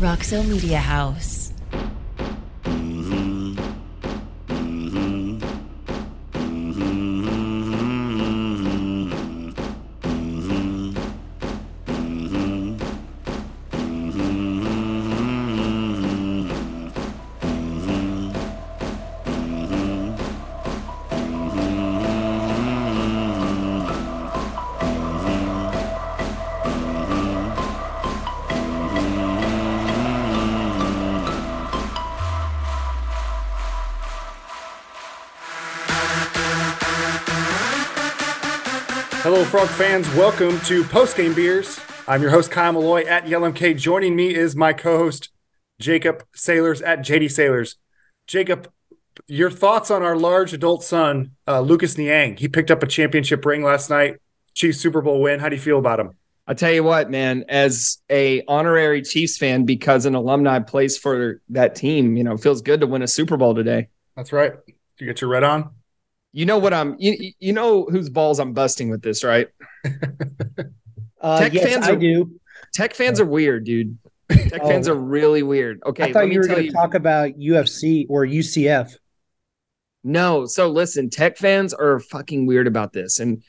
Roxo Media House. Frog fans. Welcome to Post Game Beers. I'm your host, Kyle Malloy at YLMK. Joining me is my co host, Jacob Sailors at JD Sailors. Jacob, your thoughts on our large adult son, uh, Lucas Niang? He picked up a championship ring last night, Chiefs Super Bowl win. How do you feel about him? I tell you what, man, as a honorary Chiefs fan, because an alumni plays for that team, you know, it feels good to win a Super Bowl today. That's right. You get your red on? You know what I'm you, you know whose balls I'm busting with this, right? Uh, Tech yes, fans I are- do. Tech fans are weird, dude. Tech Oh. fans are really weird. Okay, I thought you were going to talk about UFC or UCF. No, so listen, Tech fans are fucking weird about this. And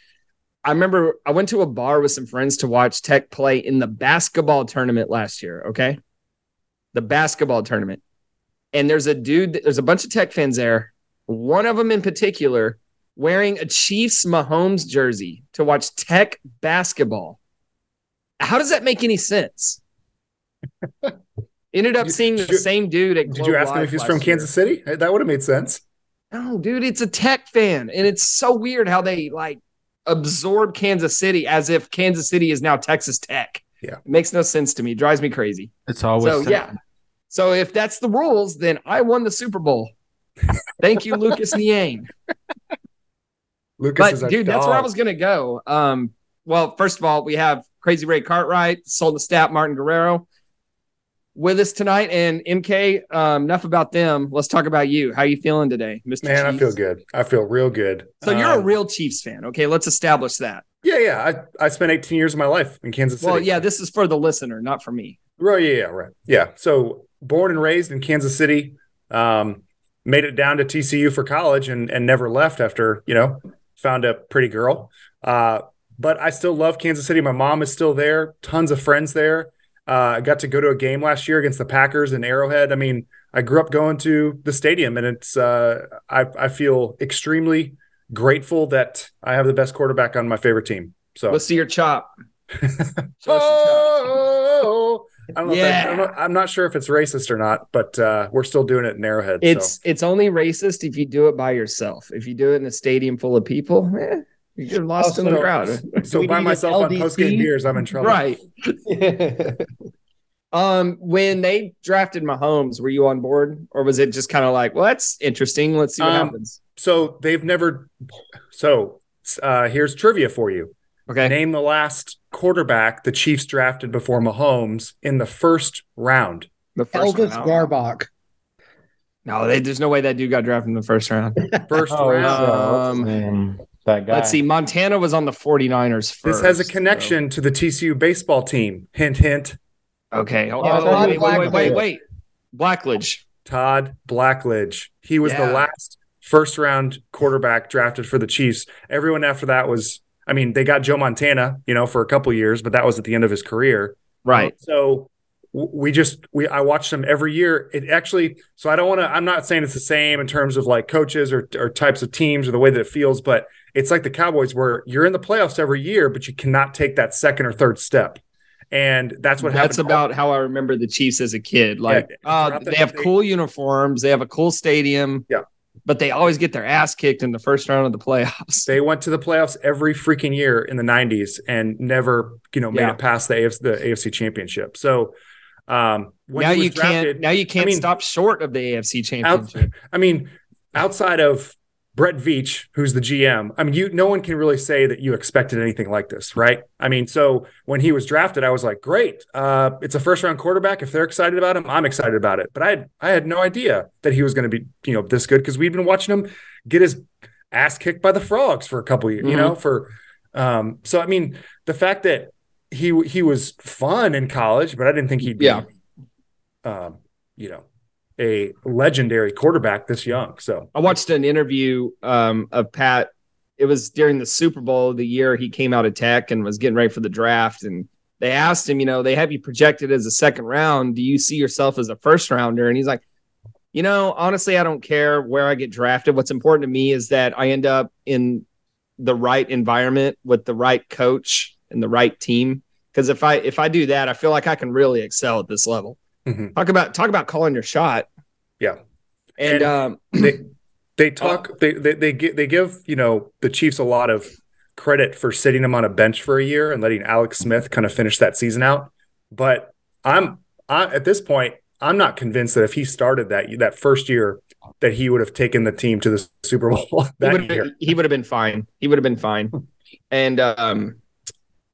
I remember I went to a bar with some friends to watch Tech play in the basketball tournament last year. Okay. The basketball tournament. And there's a dude, there's a bunch of Tech fans there. One of them in particular wearing a Chiefs Mahomes jersey to watch Tech basketball. How does that make any sense? Ended up Did seeing the you- same dude at Did Globe you ask him if he's from year. Kansas City? That would have made sense. No, dude, it's a tech fan. And it's so weird how they like absorb Kansas City as if Kansas City is now Texas Tech. Yeah. It makes no sense to me. Drives me crazy. It's always so, yeah. So if that's the rules, then I won the Super Bowl. Thank you, Lucas Niang. Lucas But dude, that's where I was gonna go. Um, well, first of all, we have Crazy Ray Cartwright, sold the stat Martin Guerrero with us tonight. And MK, um, enough about them. Let's talk about you. How you feeling today, Mr. Man, I feel good. I feel real good. So you're a Um, real Chiefs fan. Okay, let's establish that. Yeah, yeah. I, I spent 18 years of my life in Kansas City. Well, yeah, this is for the listener, not for me. Right, yeah, yeah, right. Yeah. So born and raised in Kansas City, um, made it down to TCU for college and and never left after, you know, found a pretty girl. Uh, but I still love Kansas City. My mom is still there, tons of friends there. Uh, I got to go to a game last year against the Packers in Arrowhead. I mean, I grew up going to the stadium and it's uh, I, I feel extremely grateful that I have the best quarterback on my favorite team. So Let's see your chop. Oh, I don't know. If that, Yeah. I'm, not, I'm not sure if it's racist or not, but uh, we're still doing it in Arrowhead. It's so. it's only racist if you do it by yourself. If you do it in a stadium full of people, eh, you're lost in the crowd. so by myself on LDC? post game beers, I'm in trouble. right. Um, when they drafted Mahomes, were you on board, or was it just kind of like, well, that's interesting. Let's see what Um, happens. So they've never. So uh, here's trivia for you. Okay. Name the last quarterback the Chiefs drafted before Mahomes in the first round. The first Elvis round. Grbac. No, they, there's no way that dude got drafted in the first round. First Oh, round. Um, um, that guy. Let's see. Montana was on the 49ers first. This has a so- connection to the TCU baseball team. Hint, hint. Okay. Hold Yeah, on. Wait, wait, wait, wait, Blackledge. wait. Blackledge. Todd Blackledge. He was Yeah. the last first round quarterback drafted for the Chiefs. Everyone after that was, I mean, they got Joe Montana, you know, for a couple years, but that was at the end of his career. Right. So we just we I watched them every year. It actually so I don't want to I'm not saying it's the same in terms of like coaches or or types of teams or the way that it feels, but it's like the Cowboys where you're in the playoffs every year, but you cannot take that second or third step. And that's what That's happened. about how I remember the Chiefs as a kid. Like, Yeah, uh, they have they- cool uniforms, they have a cool stadium. Yeah. But they always get their ass kicked in the first round of the playoffs. They went to the playoffs every freaking year in the 90s and never, you know, made Yeah. it past the AFC, the AFC championship. So um when now you can't. Now you can't mean, stop short of the AFC out, championship. I mean, outside of Brett Veach, who's the GM, I mean, you no one can really say that you expected anything like this, right? I mean, so when he was drafted, I was like, great. Uh, it's a first round quarterback. If they're excited about him, I'm excited about it. But I had I had no idea that he was going to be, you know, this good because we'd been watching him get his ass kicked by the frogs for a couple of years, you know, for um so I mean, the fact that he he was fun in college, but I didn't think he'd be Yeah. um, you know, a legendary quarterback this young. So I watched an interview um, of Pat. It was during the Super Bowl the year he came out of Tech and was getting ready for the draft. And they asked him, you know, they have you projected as a second round. Do you see yourself as a first rounder? And he's like, you know, honestly, I don't care where I get drafted. What's important to me is that I end up in the right environment with the right coach and the right team. Because if I if I do that, I feel like I can really excel at this level. Mhm. Talk about talk about calling your shot. Yeah, And, And- um, they they talk they they they give, they give you know the Chiefs a lot of credit for sitting him on a bench for a year and letting Alex Smith kind of finish that season out. But I'm I, at this point I'm not convinced that if he started that that first year that he would have taken the team to the Super Bowl he that would year. have he would have been fine. He would have been fine. And um,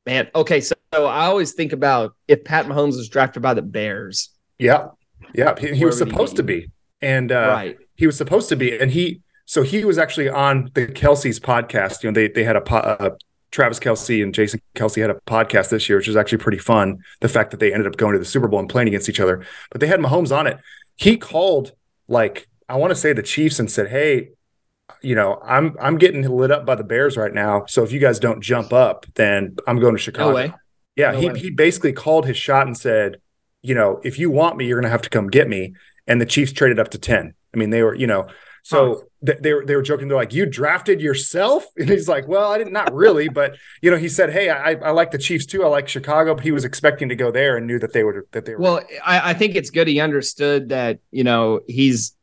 man, okay, so, so I always think about if Pat Mahomes was drafted by the Bears, Yeah, yeah, he, he was would he supposed be? to be, and uh, right? he was supposed to be, and he so he was actually on the Kelce's podcast. You know, they they had a po- uh, Travis Kelce and Jason Kelce had a podcast this year, which was actually pretty fun. The fact that they ended up going to the Super Bowl and playing against each other, but they had Mahomes on it. He called like I want to say the Chiefs and said, "Hey, you know, I'm I'm getting lit up by the Bears right now. So if you guys don't jump up, then I'm going to Chicago." No. Yeah, No he way. he basically called his shot and said, you know, if you want me, you're going to have to come get me. And the Chiefs traded up to ten. I mean, they were, you know, so th- they were they were joking. They're like, you drafted yourself, and he's like, well, I didn't, not really, but you know, he said, hey, I I like the Chiefs too. I like Chicago, but he was expecting to go there and knew that they were, that they were. Well, I, I think it's good he understood that you know he's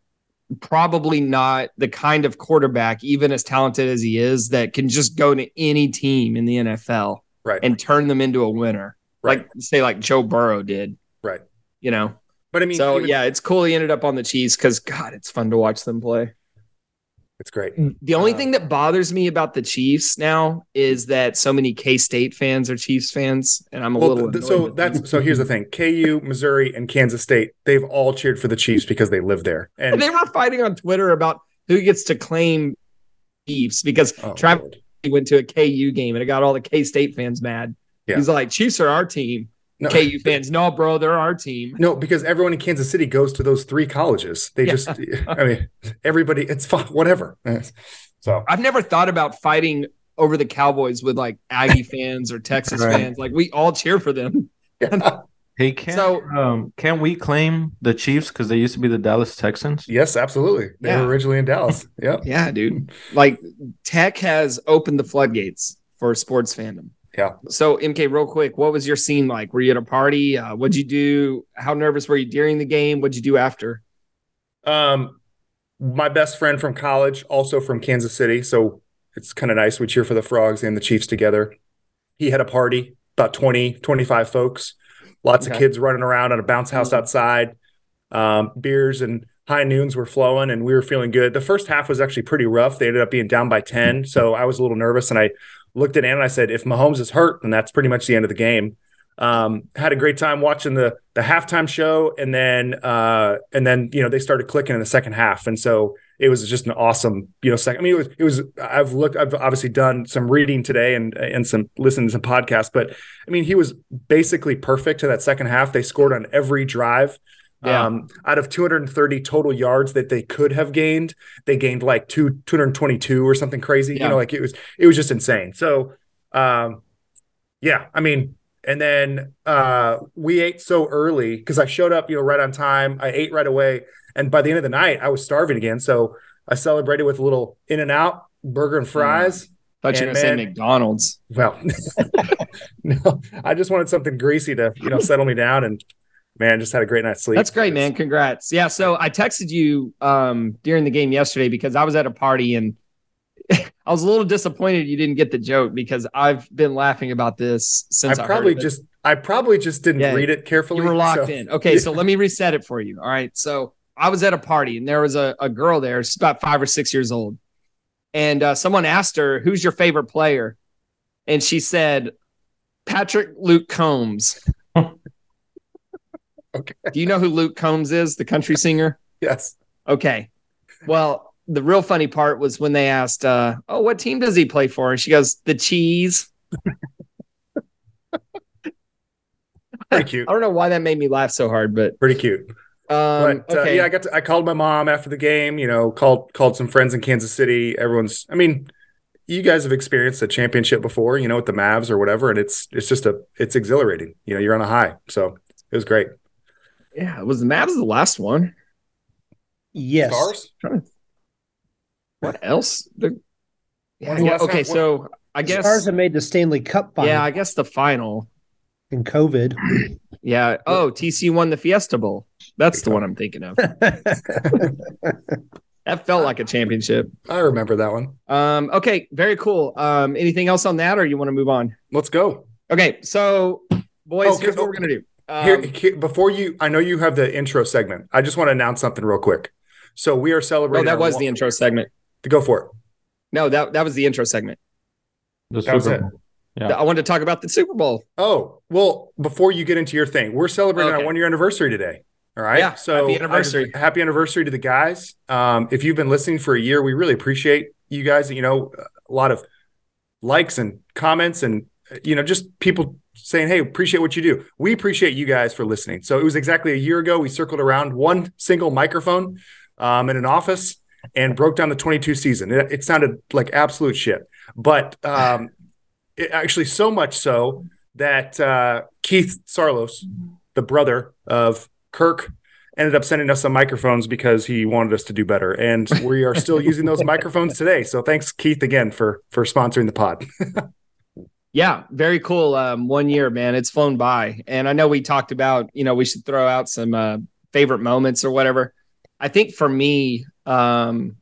probably not the kind of quarterback, even as talented as he is, that can just go to any team in the NFL right, and turn them into a winner, Right. like say like Joe Burrow did. right. You know, But I mean, so even- yeah, it's cool he ended up on the Chiefs because God, it's fun to watch them play. it's great. The only Uh, thing that bothers me about the Chiefs now is that so many K State fans are Chiefs fans, and I'm a Well, little. th- so that's them. so. Here's the thing: KU, Missouri, and Kansas State. They've all cheered for the Chiefs because they live there. And they were fighting on Twitter about who gets to claim Chiefs because oh, Travis Lord. went to a KU game and it got all the K State fans mad. Yeah. He's like, Chiefs are our team. No. KU fans, no, bro, they're our team. No, because everyone in Kansas City goes to those three colleges. They Yeah. just, I mean, everybody, it's fun, whatever. So, I've never thought about fighting over the Cowboys with like Aggie fans or Texas Right. fans. Like we all cheer for them. yeah. Hey, can So- um can we claim the Chiefs because they used to be the Dallas Texans? yes, absolutely. They Yeah. were originally in Dallas. Yeah. Yeah, dude. Like tech has opened the floodgates for sports fandom. Yeah. So MK, real quick, what was your scene like? Were you at a party? Uh, what'd you do? How nervous were you during the game? What'd you do after? Um, my best friend from college, also from Kansas City. So it's kind of nice. We cheer for the Frogs and the Chiefs together. He had a party, about 20, 25 folks, lots Okay. of kids running around on a bounce house Mhm. outside. Um, beers and high noons were flowing and we were feeling good. The first half was actually pretty rough. They ended up being down by 10. So I was a little nervous and I looked at and I said, if Mahomes is hurt, then that's pretty much the end of the game. Um, had a great time watching the the halftime show, and then uh, and then you know they started clicking in the second half, and so it was just an awesome you know second. I mean, it was it was. I've looked. I've obviously done some reading today and and some listened to some podcasts, but I mean, he was basically perfect to that second half. They scored on every drive. Yeah. Um, out of 230 total yards that they could have gained, they gained like two 222 or something crazy. Yeah. You know, like it was it was just insane. So, um, yeah, I mean, and then uh, we ate so early because I showed up, you know, right on time. I ate right away, and by the end of the night, I was starving again. So I celebrated with a little In and Out burger and fries. Thought you were gonna say McDonald's. Well, no, I just wanted something greasy to you know settle me down, and man, just had a great night's sleep. That's great, man. Congrats. Yeah. So I texted you um, during the game yesterday because I was at a party and I was a little disappointed you didn't get the joke because I've been laughing about this since I, I probably just I probably just didn't Yeah, read it carefully. you were locked so- in. Okay, so let me reset it for you. All right. So I was at a party and there was a, a girl there. She's about five or six years old. And uh, someone asked her, Who's your favorite player? And she said, Patrick Luke Combs. Okay. Do you know who Luke Combs is, the country singer? Yes. Okay. Well, the real funny part was when they asked, uh, Oh, what team does he play for? And she goes, The cheese. Pretty cute. I don't know why that made me laugh so hard, but Pretty cute. um, but uh, okay. yeah, I got to, I called my mom after the game. You know, called called some friends in Kansas City. Everyone's. I mean, you guys have experienced a championship before, you know, with the Mavs or whatever, and it's it's just a it's exhilarating. You know, you're on a high, so it was great. Yeah, was the Mavs the last one? Yes. Stars. What else? The, yeah, When's the okay, time- so I guess Stars have made the Stanley Cup final yeah, I guess the final. in COVID. Yeah. Oh, TC won the Fiesta Bowl. That's the one I'm thinking of. That felt like a championship. I remember that one. Um, okay, very cool. Um, anything else on that, or you want to move on? Let's go. Okay, so boys, Oh, here's okay. what we're gonna do. Um, Here, here- before you, I know you have the intro segment. I just want to announce something real quick. So we are celebrating. oh, that was one- the intro segment. To go for it. No, that that was the intro segment. The That was Super it. Bowl. Yeah. I wanted to talk about the Super Bowl. Oh well, before you get into your thing, we're celebrating Okay. our one year anniversary today. All right. Yeah, So happy anniversary. I just- happy anniversary to the guys. Um, if you've been listening for a year, we really appreciate you guys. You know, a lot of likes and comments, and you know, just people saying, "Hey, appreciate what you do." We appreciate you guys for listening. So it was exactly a year ago. We circled around one single microphone um, in an office and broke down the 22 season. It, it sounded like absolute shit, but um, it actually so much so that uh, Keith Saarloos, the brother of Kirk, ended up sending us some microphones because he wanted us to do better, and we are still using those microphones today. So thanks, Keith, again for for sponsoring the pod. Yeah, very cool. Um, one year, man, it's flown by, and I know we talked about, you know, we should throw out some uh, favorite moments or whatever. I think for me, um,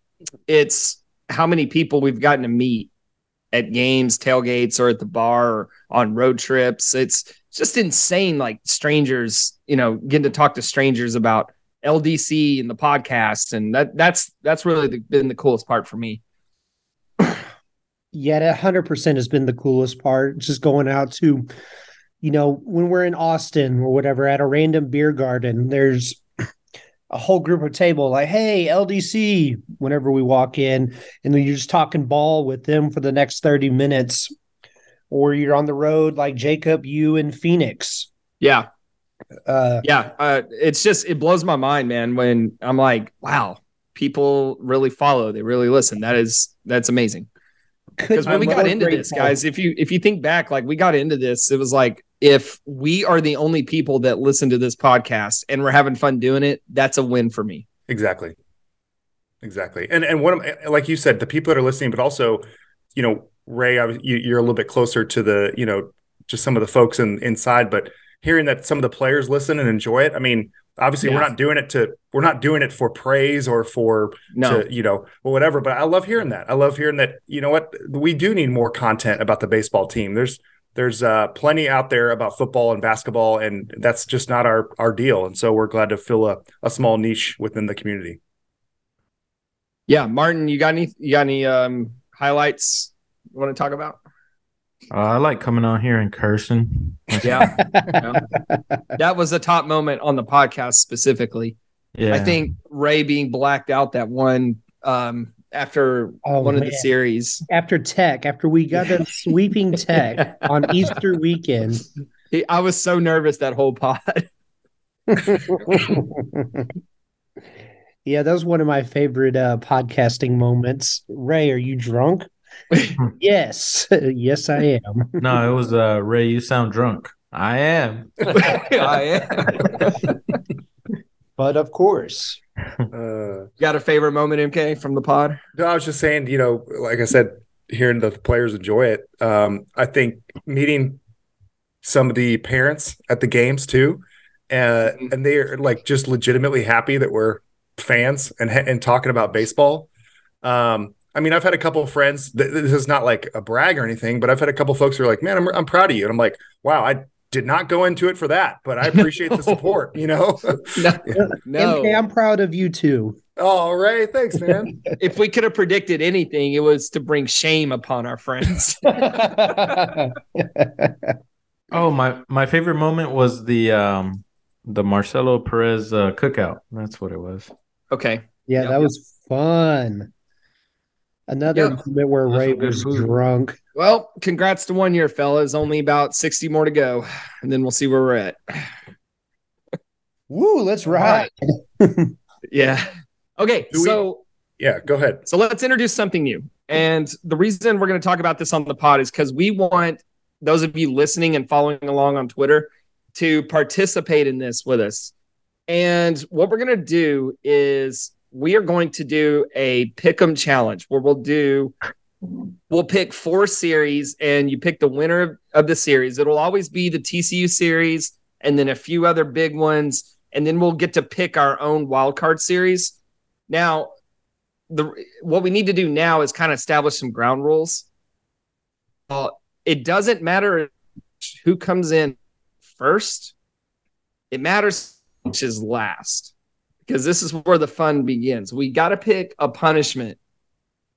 it's how many people we've gotten to meet at games, tailgates, or at the bar, or on road trips. It's just insane, like strangers, you know, getting to talk to strangers about LDC and the podcast, and that that's that's really the, been the coolest part for me. Hundred percent has been the coolest part. Just going out to, you know, when we're in Austin or whatever at a random beer garden, there's a whole group of table like, hey, LDC, whenever we walk in, and then you're just talking ball with them for the next 30 minutes. Or you're on the road like Jacob, you in Phoenix. Yeah, Uh yeah uh, it's just it blows my mind man when i'm like wow people really follow they really listen that is that's amazing because when we got into this guys if you if you think back like we got into this it was like if we are the only people that listen to this podcast and we're having fun doing it that's a win for me Exactly. Exactly. And and what I'm, like you said, the people that are listening, but also, you know, Ray, I was, you, you're a little bit closer to the, you know, just some of the folks in, inside, but hearing that some of the players listen and enjoy it. I mean, obviously we're not doing it to, we're not doing it for praise or for, no to, you know, or whatever, but I love hearing that. I love hearing that, you know what, we do need more content about the baseball team. There's, there's uh, plenty out there about football and basketball, and that's just not our, our deal. And so we're glad to fill a, a small niche within the community. yeah martin you got any you got any um highlights you want to talk about Uh, I like coming on here and cursing. yeah that was a top moment on the podcast specifically Yeah. I think Ray being blacked out that one um, after Oh, one of the series. after tech, after we got that sweeping tech on Easter weekend. I was so nervous that whole pod. yeah, that was one of my favorite uh, podcasting moments. Ray, are you drunk? yes, yes, I am. no, it was uh Ray. You sound drunk. I am. I am. But of course, Uh, Got a favorite moment, MK, from the pod? no, I was just saying, you know, like I said, hearing the players enjoy it. Um, I think meeting some of the parents at the games too, uh, Mhm. and they are like just legitimately happy that we're fans and and talking about baseball. Um, I mean, I've had a couple of friends. Th- this is not like a brag or anything, but I've had a couple of folks who are like, "Man, I'm I'm proud of you," and I'm like, "Wow, I did not go into it for that, but I appreciate the support." You know. No. no. MK, I'm proud of you too. All right, thanks, man. If we could have predicted anything, it was to bring shame upon our friends. Oh my my favorite moment was the um the Marcelo Perez uh, cookout. That's what it was. okay. yeah, Yep, that was fun. Another Yep. moment where That's Ray was food. drunk. Well, congrats to one year, fellas. Only about 60 more to go, and then we'll see where we're at. Woo, let's ride. Yeah. Okay, Do we- so Yeah, go ahead. So let's introduce something new. And the reason we're going to talk about this on the pod is because we want those of you listening and following along on Twitter to participate in this with us. And what we're going to do is we are going to do a pick 'em challenge where we'll do we'll pick four series and you pick the winner of, of the series. It'll always be the TCU series and then a few other big ones and then we'll get to pick our own wild card series. Now, the what we need to do now is kind of establish some ground rules. It doesn't matter who comes in first; it matters which is last, because this is where the fun begins. We got to pick a punishment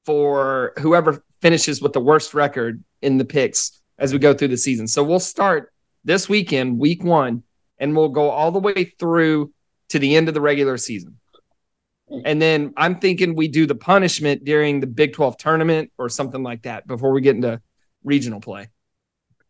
for whoever finishes with the worst record in the picks as we go through the season. So we'll start this weekend, week one, and we'll go all the way through to the end of the regular season. And then I'm thinking we do the punishment during the Big 12 tournament or something like that before we get into regional play.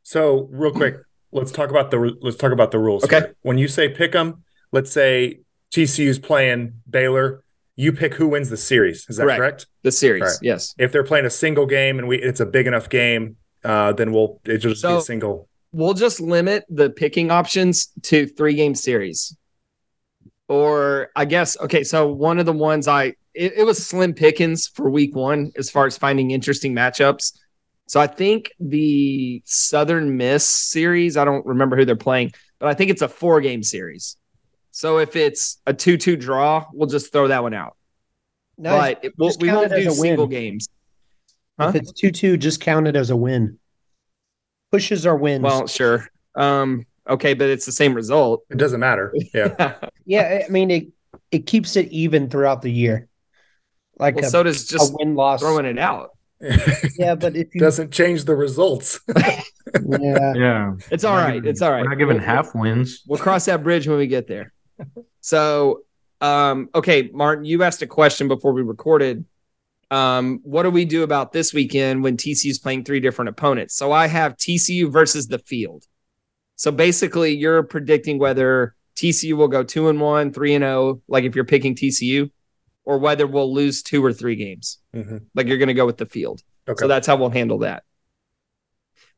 So real quick, let's talk about the let's talk about the rules. Okay. here. When you say pick 'em, let's say TCU's playing Baylor, you pick who wins the series. Is that Correct. correct? The series, right. yes. If they're playing a single game and we it's a big enough game, uh, then we'll it'll just be a single. We'll just limit the picking options to three game series. Or I guess, okay, so one of the ones I, it, it was slim pickings for week one as far as finding interesting matchups. So I think the Southern Miss series, I don't remember who they're playing, but I think it's a four game series. So if it's a 2 2 draw, we'll just throw that one out. Nice. But it, we'll, we will not it do a win. single games. huh? If it's 2 2, just count it as a win. Pushes are wins. Well, sure. Um, okay, but it's the same result. It doesn't matter. Yeah. yeah, I mean, it, it keeps it even throughout the year. Like well, a, so does a just win loss. throwing it out. Yeah, but it you. doesn't change the results. yeah. Yeah. It's all We're not right. giving- It's all right. We're not giving We'll- half wins. We'll cross that bridge when we get there. So, um, okay, Martin, you asked a question before we recorded. Um, what do we do about this weekend when TCU is playing three different opponents? So I have TCU versus the field. So basically, you're predicting whether TCU will go two and one, three and zero, like if you're picking TCU, or whether we'll lose two or three games. Mhm. Like you're going to go with the field. Okay. So that's how we'll handle that.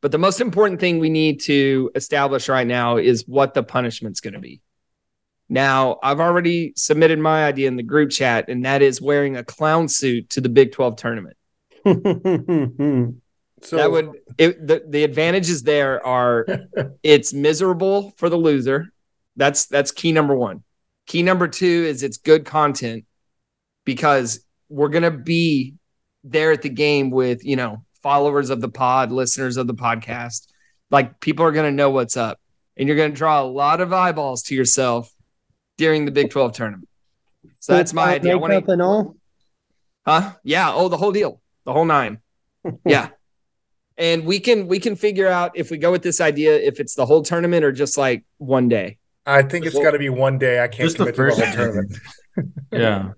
But the most important thing we need to establish right now is what the punishment's going to be. Now, I've already submitted my idea in the group chat, and that is wearing a clown suit to the Big 12 tournament. so that would it, the the advantages there are it's miserable for the loser. That's that's key number one. Key number two is it's good content because we're gonna be there at the game with you know followers of the pod, listeners of the podcast. Like people are gonna know what's up, and you're gonna draw a lot of eyeballs to yourself during the Big Twelve tournament. So that's my idea. I wanna- Makeup and all. Huh? Yeah. Oh, the whole deal, the whole nine. yeah. And we can we can figure out if we go with this idea if it's the whole tournament or just like one day. I think it's got to be one day. I can't Just the commit to the whole tournament. Yeah.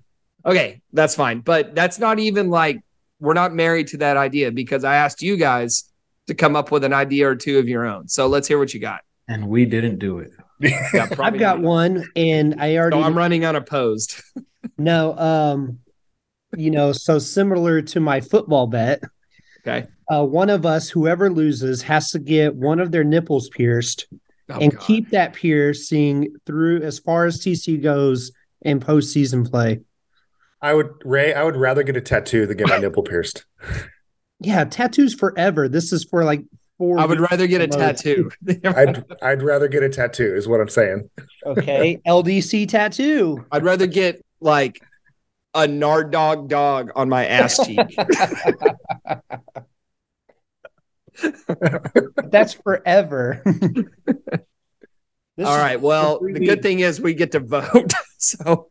Okay, that's fine. But that's not even like we're not married to that idea because I asked you guys to come up with an idea or two of your own. So let's hear what you got. And we didn't do it. Yeah, I've got not. one, and I already So I'm running unopposed. no. Um, you know, so similar to my football bet, Okay. uh, one of us, whoever loses, has to get one of their nipples pierced Oh, and God. keep that piercing through as far as TC goes in postseason play. I would Ray. I would rather get a tattoo than get my nipple pierced. Yeah, tattoos forever. This is for like four. I would rather get a tattoo. I'd I'd rather get a tattoo. Is what I'm saying. okay, LDC tattoo. I'd rather get like a Nard dog dog on my ass cheek. That's forever. This All. Well, the good thing is we get to vote. so,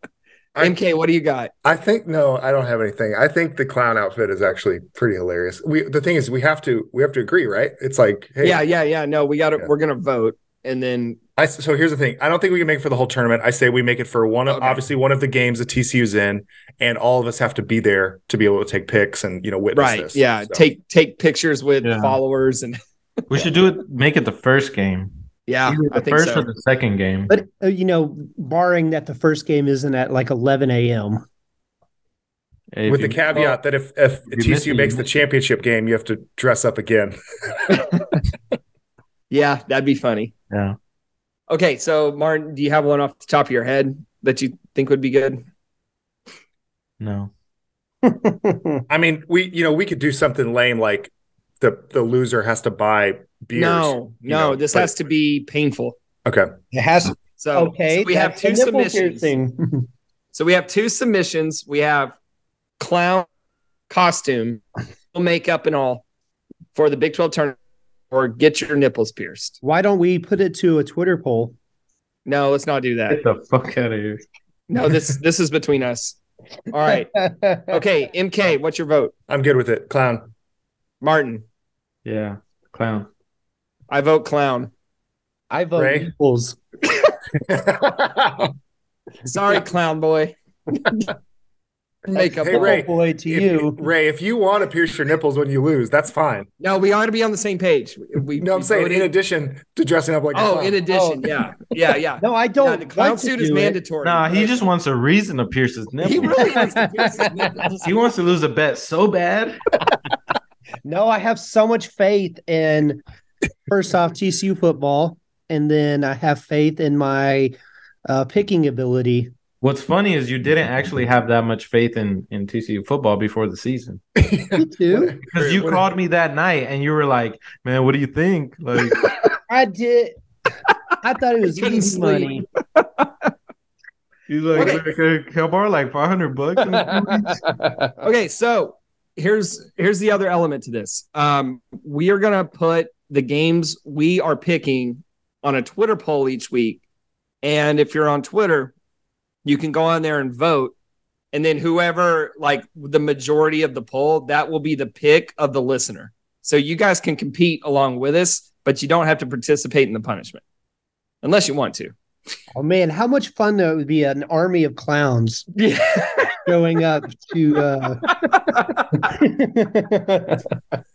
I- MK, what do you got? I think no, I don't have anything. I think the clown outfit is actually pretty hilarious. We the thing is we have to we have to agree, right? It's like hey, Yeah, yeah, yeah. No, we got to. Yeah. We're gonna vote. and then I, so here's the thing. I don't think we can make it for the whole tournament. I say we make it for one of Okay. obviously one of the games that TCU's in, and all of us have to be there to be able to take pics and you know witness right, this. yeah, So, take take pictures with Yeah. followers and We should do it. Make it the first game. Yeah, Either I the think first so. or the second game. But uh, you know, barring that the first game isn't at like 11 a.m. If with the you- caveat that if if if miss TCU makes the championship game, you have to dress up again. Yeah, that'd be funny. Yeah. Okay, so Martin, do you have one off the top of your head that you think would be good? No. I mean, we you know we could do something lame like the the loser has to buy beers. no, no, know, this but- has to be painful. Okay. It has So, okay. so we have two submissions. So we have two submissions. We have clown costume, makeup, and all for the Big 12 tournament, or get your nipples pierced. Why don't we put it to a Twitter poll? No, let's not do that. Get the fuck out of here. No, this this is between us. All right. Okay, MK, what's your vote? I'm good with it. Clown. Martin, Yeah. Clown. I vote clown. I vote Ray? nipples. Sorry, clown boy. Makeup. Hey, ball. Ray. boy to If- you. Ray, if you want to pierce your nipples when you lose, that's fine. No, we ought to be on the same page. We, No, I'm we saying voted- in addition to dressing up like a Oh, clown. in addition, Oh. yeah, yeah, yeah. No, I don't. the clown want to suit is it. mandatory. Nah, he just wants a reason to pierce his nipple. he really wants to pierce his nipples. He wants to lose a bet so bad. No, I have so much faith in first off TCU football, and then I have faith in my uh, picking ability. What's funny is you didn't actually have that much faith in in TCU football before the season Me too. because you called me that night and you were like, "Man, what do you think?" Like, I did. I thought it was easy money. he's like, Okay. "Can can I borrow like five hundred bucks?" in a few weeks?" Okay, so here's here's the other element to this. Um, we are gonna put the games we are picking on a Twitter poll each week, and if you're on Twitter, you can go on there and vote, and then whoever like the majority of the poll, that will be the pick of the listener. So you guys can compete along with us, but you don't have to participate in the punishment unless you want to. Oh man, how much fun that would be an army of clowns showing up to uh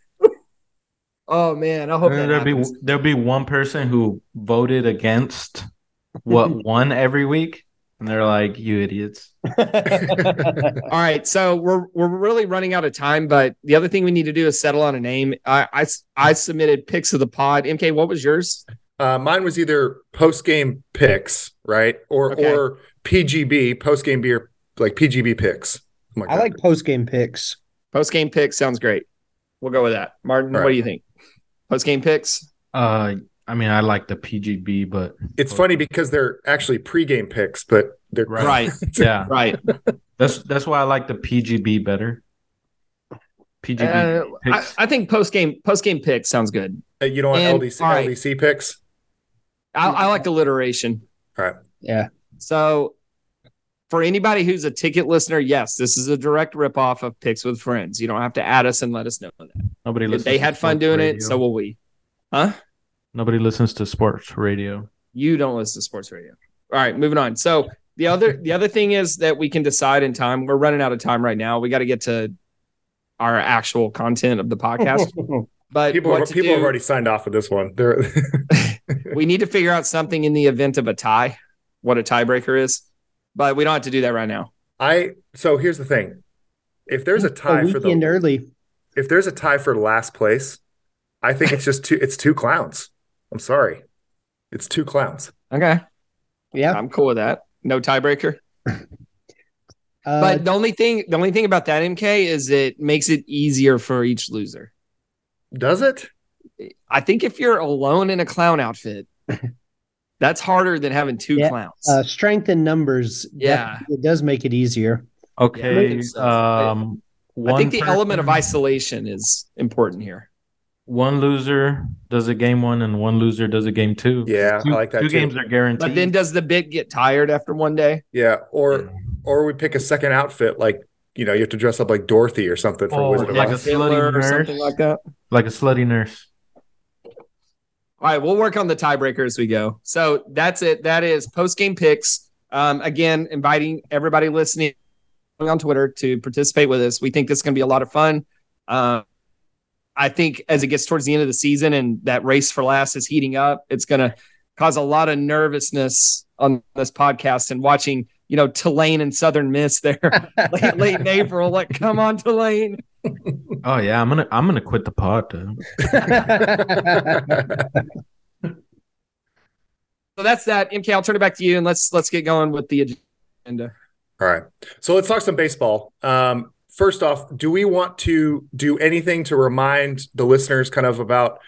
oh man, I hope that there'll be there'll be one person who voted against what won every week, and they're like, "You idiots." All right, so we're we're really running out of time, but the other thing we need to do is settle on a name. I I, I submitted picks of the pod. MK, what was yours? Uh, mine was either post game picks, right, or Okay. or PGB post game beer, like PGB picks. Something I like post game picks. Post game picks sounds great. We'll go with that. Martin, All what do you think? Post game picks. Uh, I mean, I like the PGB, but It's funny because they're actually pre-game picks, but they're Right. yeah, right. that's that's why I like the PGB better. PGB Uh, I, picks. I think post game post game picks sounds good. Uh, you don't want And- LDC all right. LDC picks. I, I like alliteration. All right. Yeah. So for anybody who's a ticket listener, yes, this is a direct ripoff of Picks with Friends. You don't have to add us and let us know that. Nobody listens. They to had fun doing radio. it, so will we. Huh? nobody listens to sports radio. You don't listen to sports radio. All right, moving on. So the other the other thing is that we can decide in time. We're running out of time right now. We got to get to our actual content of the podcast. But People what have, people do, have already signed off with this one. We need to figure out something in the event of a tie, what a tiebreaker is. But we don't have to do that right now. I so here's the thing. If there's a tie a for weekend the early. if there's a tie for last place, I think it's just two it's two clowns. I'm sorry. It's two clowns. Okay, Yeah. I'm cool with that. No tiebreaker. Uh, But the only thing the only thing about that MK is it makes it easier for each loser. Does it? I think if you're alone in a clown outfit, that's harder than having two Yeah, clowns. uh, strength in numbers. Yeah. It does make it easier. Okay. makes um, I think the one element of isolation is important here. one loser does a game one and one loser does a game two. Yeah, two, I like that Two too. games are guaranteed. But then does the bit get tired after one day? Yeah. Or or we pick a second outfit like you know, you have to dress up like Dorothy or something for Oh, Wizard of like a Oz. slutty Hitler or nurse. something like that. like a slutty nurse. All right, we'll work on the tiebreaker as we go. So that's it. That is post game picks. Um, again, inviting everybody listening on Twitter to participate with us. We think this is going to be a lot of fun. Uh, I think as it gets towards the end of the season and that race for last is heating up, it's going to cause a lot of nervousness on this podcast and watching, you know, Tulane and Southern Miss there late, late in April. Like, come on, Tulane. Oh yeah, I'm gonna I'm gonna quit the pod. Though. So that's that. MK, I'll turn it back to you and let's let's get going with the agenda. All right. So let's talk some baseball. Um, first off, do we want to do anything to remind the listeners kind of about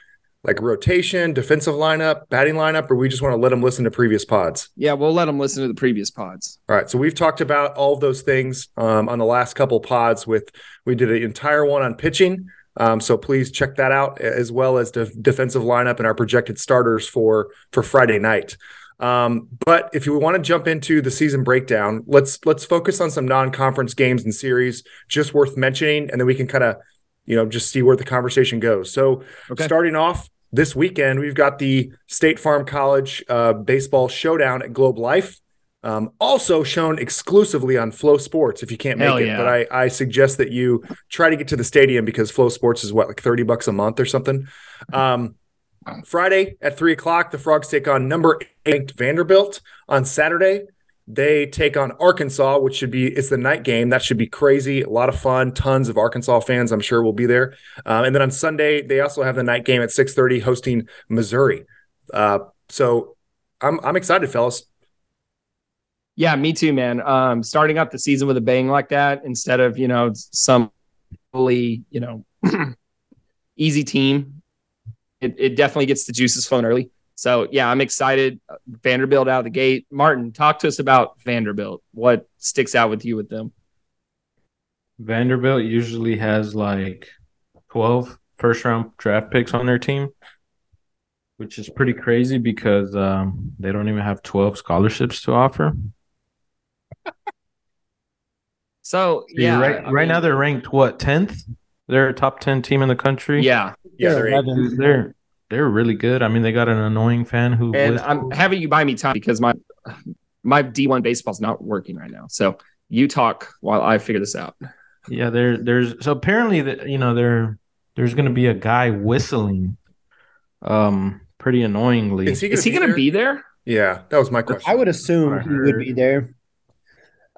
like rotation, defensive lineup, batting lineup, or we just want to let them listen to previous pods? Yeah, we'll let them listen to the previous pods. All right. So we've talked about all of those things um, on the last couple pods. With we did an entire one on pitching. Um, so please check that out as well as the defensive lineup and our projected starters for for Friday night. Um, but if you want to jump into the season breakdown, let's let's focus on some non-conference games and series just worth mentioning, and then we can kind of you know just see where the conversation goes. So Okay. starting off this weekend, we've got the State Farm College uh, baseball showdown at Globe Life. Um, also shown exclusively on FloSports if you can't make Hell it. yeah. But I, I suggest that you try to get to the stadium because FloSports is what, like 30 bucks a month or something. Um, Friday at three o'clock, the Frogs take on number eight Vanderbilt. On Saturday, they take on Arkansas, which should be it's the night game. That should be crazy, a lot of fun. Tons of Arkansas fans, I'm sure, will be there. Uh, and then on Sunday, they also have the night game at 6:30, hosting Missouri. Uh, so I'm I'm excited, fellas. Yeah, me too, man. Um, starting up the season with a bang like that instead of you know some fully you know easy team, it, it definitely gets the juices flowing early. So yeah, I'm excited. Vanderbilt out of the gate. Martin, talk to us about Vanderbilt. What sticks out with you with them? Vanderbilt usually has like 12 first round draft picks on their team, which is pretty crazy because um, they don't even have 12 scholarships to offer. So yeah, right, I right mean, now they're ranked what 10th? They're a top 10 team in the country. yeah, Yeah, they're They're they're really good. I mean, they got an annoying fan who and whistles. I'm having you buy me time because my my D1 baseball's not working right now. So you talk while I figure this out. Yeah, there there's so apparently that you know there there's gonna be a guy whistling um pretty annoyingly. Is he Is he going to there? be there? Yeah, that was my question. I would assume I he would be there.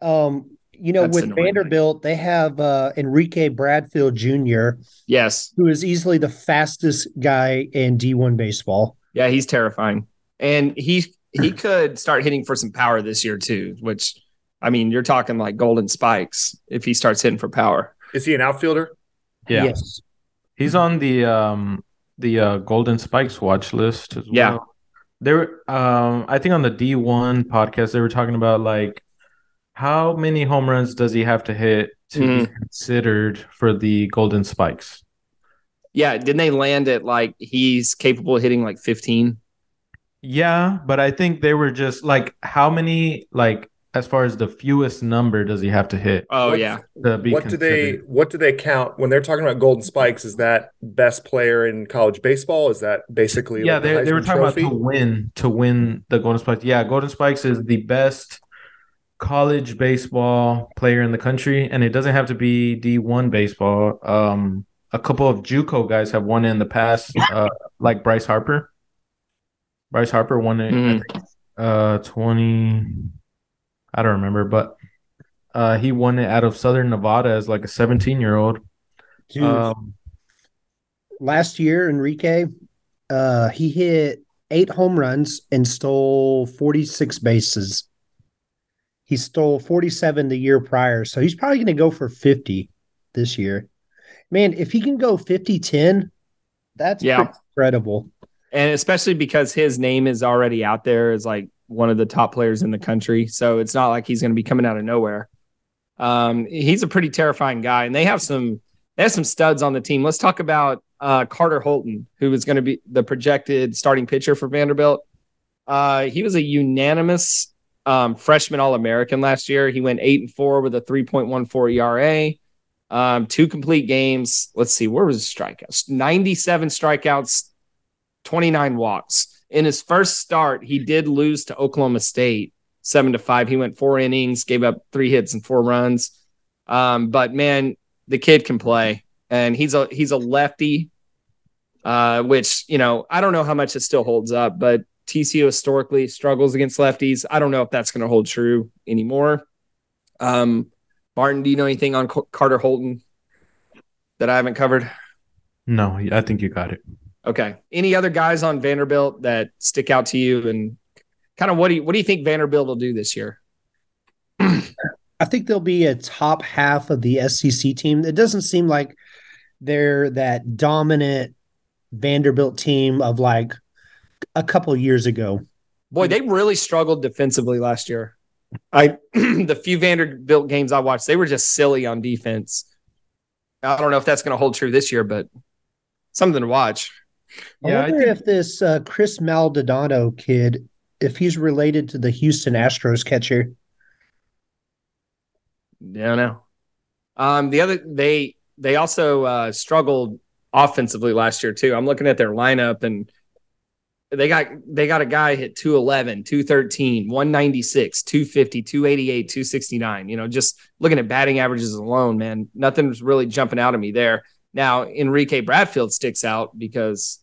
Um, you know, That's with annoying. Vanderbilt, they have uh, Enrique Bradfield Jr., Yes. who is easily the fastest guy in D1 baseball. Yeah, he's terrifying. And he he could start hitting for some power this year too, which I mean, you're talking like golden spikes if he starts hitting for power. Is he an outfielder? yeah, Yes. he's on the um the uh, Golden Spikes watch list as Yeah. well. There, um, I think on the D one podcast they were talking about like how many home runs does he have to hit to Mm. be considered for the Golden Spikes? Yeah, didn't they land at like he's capable of hitting like 15? Yeah, but I think they were just like how many like as far as the fewest number does he have to hit Oh What's- yeah. to be what do they what do they count when they're talking about golden spikes is that best player in college baseball is that basically Yeah, like the they, they were talking Trophy? about to win to win the Golden Spikes. Yeah, Golden Spikes is the best college baseball player in the country, and it doesn't have to be D one baseball. Um, a couple of JUCO guys have won it in the past, uh, like Bryce Harper. Bryce Harper won it. I think, uh, twenty. I don't remember, but uh, he won it out of Southern Nevada as like a seventeen-year-old. Dude, Um, last year, Enrique, uh, he hit eight home runs and stole 46 bases. He stole 47 the year prior. So he's probably going to go for 50 this year. Man, if he can go 50 10, that's Yeah. incredible. And especially because his name is already out there as like one of the top players in the country. So it's not like he's going to be coming out of nowhere. Um, he's a pretty terrifying guy, and they have some they have some studs on the team. Let's talk about uh, Carter Holton, who is going to be the projected starting pitcher for Vanderbilt. Uh, he was a unanimous um, freshman All American last year. He went eight and four with a three point one four ERA, um, two complete games. Let's see, where was his strikeouts? Ninety seven strikeouts, 29 walks. In his first start, he did lose to Oklahoma State seven to five. He went four innings, gave up three hits and four runs. Um, but man, the kid can play, and he's a he's a lefty, uh, which you know I don't know how much it still holds up, but TCU historically struggles against lefties. I don't know if that's going to hold true anymore. Um, Martin, do you know anything on C- Carter Holton that I haven't covered? No, I think you got it. Okay. Any other guys on Vanderbilt that stick out to you, and kind of what do you what do you think Vanderbilt will do this year? I think they'll be a top half of the SEC team. It doesn't seem like they're that dominant Vanderbilt team of like a couple years ago. Boy, they really struggled defensively last year. I the few Vanderbilt games I watched, they were just silly on defense. I don't know if that's going to hold true this year, but something to watch. I wonder think- if this uh, Chris Maldonado kid, if he's related to the Houston Astros catcher. Yeah, no. Um, the other they they also uh, struggled offensively last year too. I'm looking at their lineup and they got they got a guy hit 211, 213, 196, 250, 288, 269. You know, just looking at batting averages alone, man, nothing's really jumping out of me there. Now, Enrique Bradfield sticks out because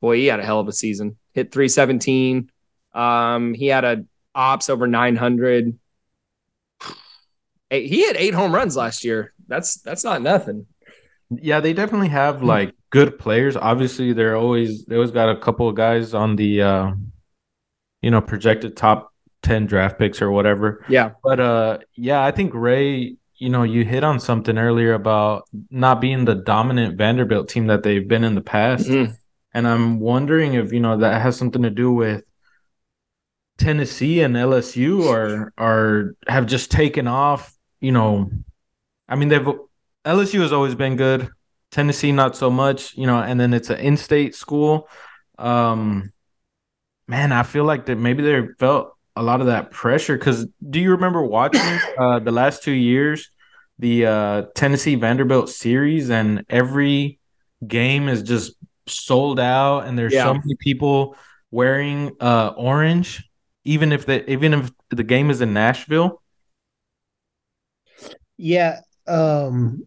boy, he had a hell of a season. Hit 317. Um, he had a ops over 900. He had eight home runs last year. That's that's not nothing. Yeah, they definitely have like good players. Obviously, they're always they always got a couple of guys on the uh you know projected top 10 draft picks or whatever. Yeah. But uh yeah, I think Ray, you know, you hit on something earlier about not being the dominant Vanderbilt team that they've been in the past. Mm-hmm. And I'm wondering if, you know, that has something to do with Tennessee and LSU or are have just taken off, you know, I mean they've LSU has always been good. Tennessee not so much, you know, and then it's an in-state school. Um man, I feel like that maybe they felt a lot of that pressure cuz do you remember watching uh the last 2 years the uh Tennessee Vanderbilt series and every game is just sold out and there's yeah. so many people wearing uh orange even if the even if the game is in Nashville? Yeah, um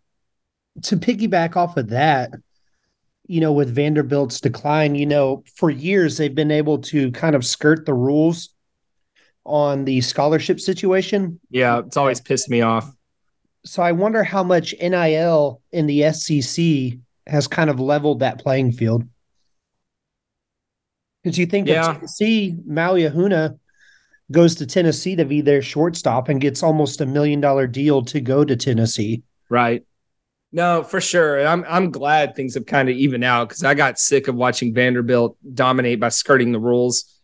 to piggyback off of that, you know, with Vanderbilt's decline, you know, for years they've been able to kind of skirt the rules on the scholarship situation. Yeah, it's always pissed me off. So I wonder how much NIL in the SEC has kind of leveled that playing field. Because you think yeah. Tennessee, Maui goes to Tennessee to be their shortstop and gets almost a million dollar deal to go to Tennessee. Right. No, for sure. I'm I'm glad things have kind of evened out because I got sick of watching Vanderbilt dominate by skirting the rules.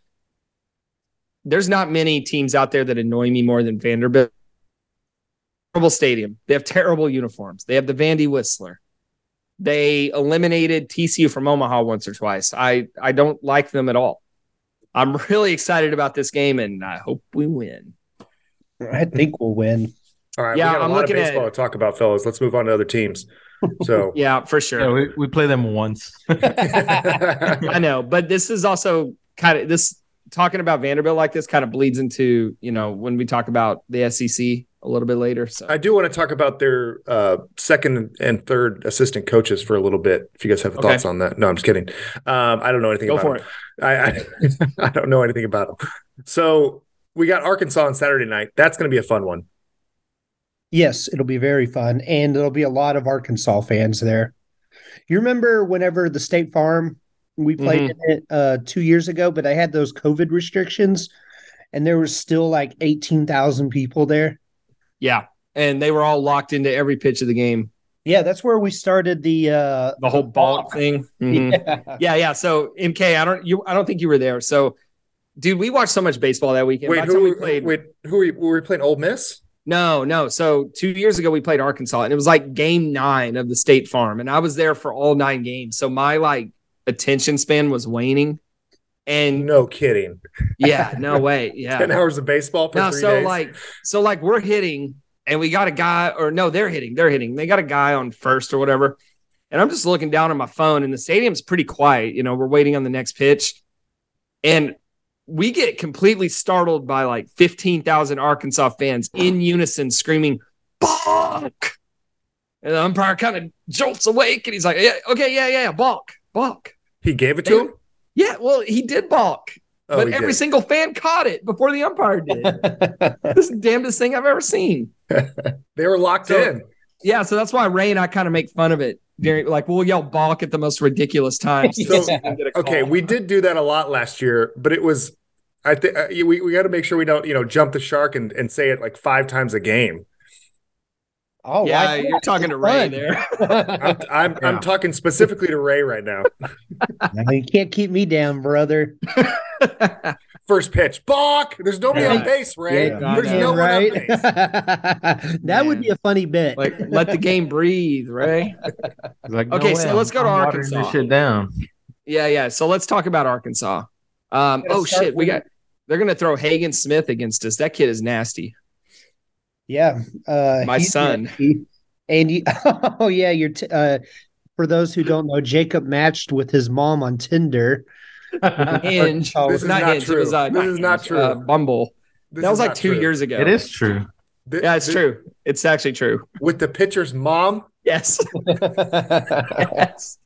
There's not many teams out there that annoy me more than Vanderbilt. Terrible stadium. They have terrible uniforms. They have the Vandy Whistler. They eliminated TCU from Omaha once or twice. I I don't like them at all. I'm really excited about this game, and I hope we win. I think we'll win. All right, yeah, we got a I'm lot of baseball at... to talk about, fellas. Let's move on to other teams. So yeah, for sure. Yeah, we, we play them once. I know, but this is also kind of this talking about Vanderbilt like this kind of bleeds into you know when we talk about the SEC a little bit later. So I do want to talk about their uh, second and third assistant coaches for a little bit. If you guys have okay. thoughts on that, no, I'm just kidding. Um, I don't know anything. Go about for them. it. I, I I don't know anything about them. So we got Arkansas on Saturday night. That's going to be a fun one. Yes, it'll be very fun, and there'll be a lot of Arkansas fans there. You remember whenever the State Farm we played mm-hmm. in it uh, two years ago, but I had those COVID restrictions, and there was still like eighteen thousand people there. Yeah, and they were all locked into every pitch of the game. Yeah, that's where we started the uh the whole ball thing. Mm-hmm. Yeah. yeah, yeah. So MK, I don't you I don't think you were there. So, dude, we watched so much baseball that weekend. Wait, who we played? Wait, who were we, were we playing? Ole Miss. No, no. So two years ago we played Arkansas, and it was like game nine of the State Farm, and I was there for all nine games. So my like attention span was waning. And no kidding. Yeah, no way. Yeah. 10 hours of baseball for no, so days. like so like we're hitting and we got a guy or no, they're hitting. They're hitting. They got a guy on first or whatever. And I'm just looking down on my phone, and the stadium's pretty quiet. You know, we're waiting on the next pitch. And we get completely startled by like 15,000 Arkansas fans in unison screaming, balk. And the umpire kind of jolts awake and he's like, yeah, okay, yeah, yeah, balk, balk. He gave it to him. Yeah, well, he did balk, Oh, but every did. single fan caught it before the umpire did. this is the damnedest thing I've ever seen. They were locked So- in. Yeah, so that's why Ray and I kind of make fun of it. During, like we'll yell balk at the most ridiculous times. So- see if we can get a call. Okay, we did do that a lot last year, but it was. I think uh, we we got to make sure we don't you know jump the shark and, and say it like five times a game. Oh, yeah, why you're talking It's to Ray there. I'm I'm, Yeah. I'm talking specifically to Ray right now. No, you can't keep me down, brother. First pitch, balk. There's nobody Yeah. on base, Ray. Yeah, There's I no know. one right? on base. that would be a funny bit. like let the game breathe, Ray. It's like, Okay, no so way, let's go to I'm Arkansas. This shit down. Yeah, yeah. So let's talk about Arkansas. Um, oh start shit, we got they're gonna throw Hagen Smith against us. That kid is nasty. yeah, uh, My son. nasty. And you, oh yeah, you're. T- uh, for those who don't know, Jacob matched with his mom on Tinder. Hinge. Oh, This is not not Hinge. true. It was, uh, This not is not true. Uh, Bumble. This that was like two true. years ago. It is true. Th- Yeah, it's th- true. It's actually true. With the pitcher's mom, Yes. yes.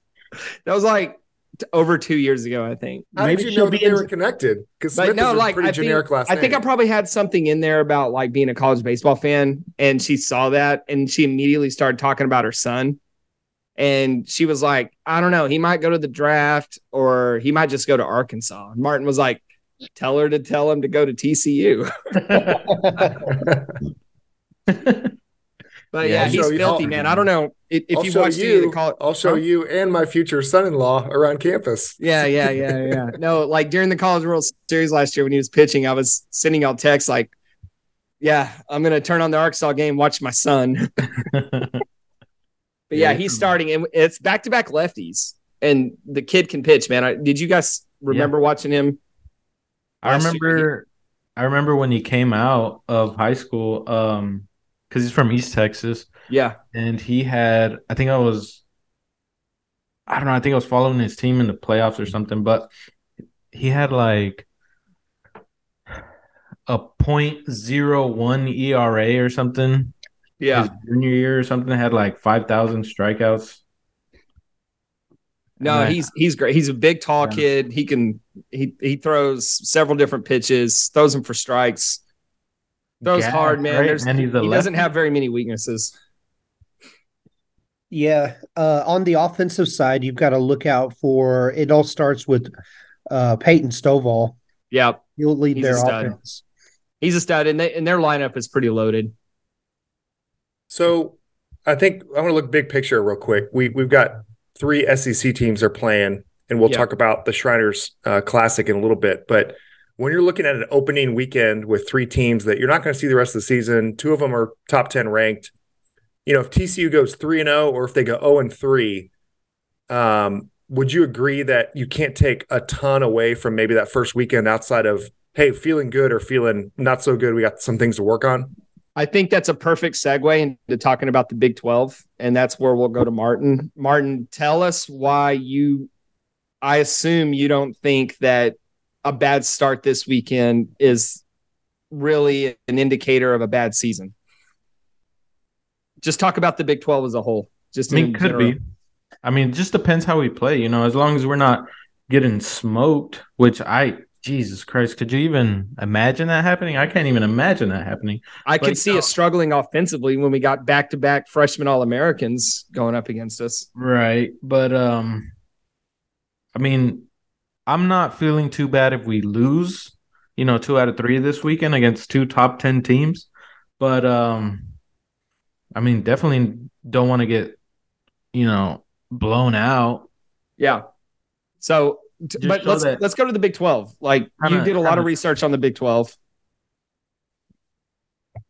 That was like t- over two years ago, I think. how Maybe did you she'll know be that they in- were connected? Because Smith no, is a like pretty I generic think, last I think I probably had something in there about like being a college baseball fan, and she saw that, and she immediately started talking about her son, and she was like, "I don't know, he might go to the draft, or he might just go to Arkansas." And Martin was like, "Tell her to tell him to go to TCU." But Yeah, yeah, he's show filthy, I'll- man. I don't know if, if I'll you show watched any of you. the college. I'll show Huh? you and my future son-in-law around campus. Yeah, yeah, yeah, yeah. No, like during the College World Series last year when he was pitching, I was sending out texts like, "Yeah, I'm gonna turn on the Arkansas game, watch my son." But yeah, Yeah. he's starting, and it's back to back lefties, and the kid can pitch, man. I, did you guys remember watching him? I Last year, remember I remember when he came out of high school, um, because he's from East Texas, Yeah, and he had I think I was I don't know, I think I was following his team in the playoffs or something, but he had like a point zero one ERA or something. Yeah. His junior year or something had like five thousand strikeouts. No, And I- he's he's great. He's a big, tall Yeah. kid. He can he he throws several different pitches, throws them for strikes, throws Gas, hard, man. right? There's, and he's he lefty. doesn't have very many weaknesses. Yeah, uh, on the offensive side, you've got to look out for. It all starts with uh, Peyton Stovall. Yeah, He'll lead He's their stud. offense. he's a stud, and they, and their lineup is pretty loaded. So I think I want to look big picture real quick. We we've got three SEC teams are playing, and we'll Yeah. talk about the Shriners uh, Classic in a little bit. But when you're looking at an opening weekend with three teams that you're not going to see the rest of the season, two of them are top ten ranked. You know, if TCU goes three and zero, or if they go zero and three, um, would you agree that you can't take a ton away from maybe that first weekend outside of hey, feeling good or feeling not so good? We got some things to work on. I think that's a perfect segue into talking about the Big 12, and that's where we'll go to Martin. Martin, tell us why you, I assume you don't think that a bad start this weekend is really an indicator of a bad season. Just talk about the Big 12 as a whole. Just I mean, could general. be. I mean, it just depends how we play, you know, as long as we're not getting smoked, which I Jesus Christ, could you even imagine that happening? I can't even imagine that happening. I could see us struggling offensively when we got back to back freshman All Americans going up against us. Right. But um I mean, I'm not feeling too bad if we lose, you know, two out of three this weekend against two top ten teams. But um I mean, definitely don't want to get, you know, blown out. Yeah. So, Just but let's that- let's go to the Big Twelve. Like you Kinda- did a lot of kinda- research on the Big Twelve.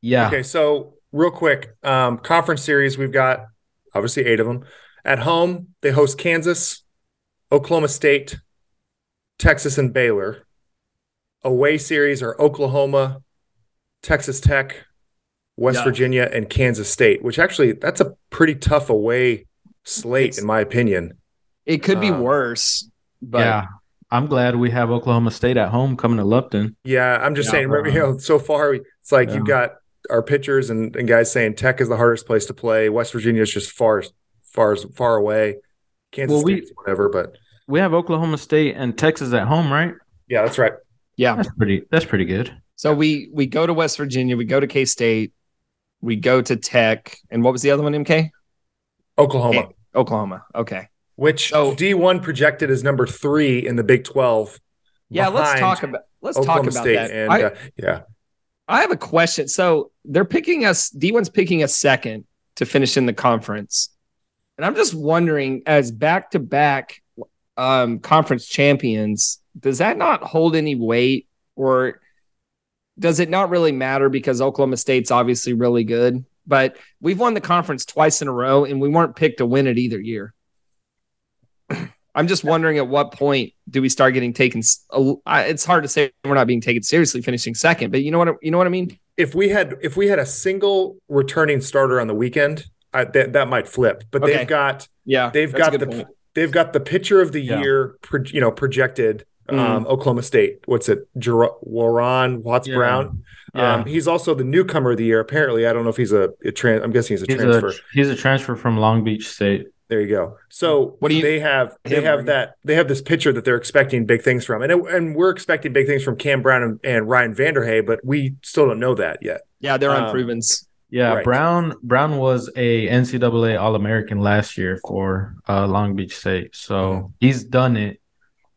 Yeah. Okay, so real quick, um, conference series, we've got obviously eight of them. At home, they host Kansas, Oklahoma State, Texas, and Baylor. Away series are Oklahoma, Texas Tech, West Yeah. Virginia, and Kansas State, which actually that's a pretty tough away slate, It's- in my opinion. It could be Uh, worse, but yeah, I'm glad we have Oklahoma State at home coming to Lupton. Yeah, I'm just Yeah. saying. Remember, you know, so far it's like Yeah. you've got our pitchers and, and guys saying Tech is the hardest place to play. West Virginia is just far, far, far away. Kansas Well, we- State's whatever, but We have Oklahoma State and Texas at home, right? yeah, that's right. yeah. That's pretty. That's pretty good. So we we go to West Virginia, we go to K State, we go to Tech, and what was the other one? MK Oklahoma, Oklahoma. Okay. Which So- D1 projected as number three in the Big 12. Yeah, let's talk about let's Oklahoma talk about State that. and I, uh, yeah, I have a question. So they're picking us. D1's picking us second to finish in the conference, and I'm just wondering, as back to back um conference champions, does that not hold any weight, or does it not really matter because Oklahoma State's obviously really good, but we've won the conference twice in a row, and we weren't picked to win it either year. I'm just wondering at what point do we start getting taken? s- a- I- It's hard to say we're not being taken seriously finishing second, but you know what? I- You know what I mean? if we had if we had a single returning starter on the weekend, I, that that might flip. But Okay. they've got Yeah, they've got the point. they've got the pitcher of the Yeah. year, pro, you know, projected. Mm. Um, Oklahoma State. What's it? Jer- Juaron Watts Yeah. Brown. Yeah. Um, he's also the newcomer of the year. Apparently, I don't know if he's a, a trans. I'm guessing he's a He's transfer. a he's a transfer from Long Beach State. There you go. So What do you- they have they have right? that they have this pitcher that they're expecting big things from, and it, and we're expecting big things from Cam Brown and, and Ryan Vanderhei, but we still don't know that yet. Yeah, they're um, unprovens. Yeah, Right. Brown Brown was a NCAA All American last year for uh, Long Beach State, so Mm-hmm. he's done it.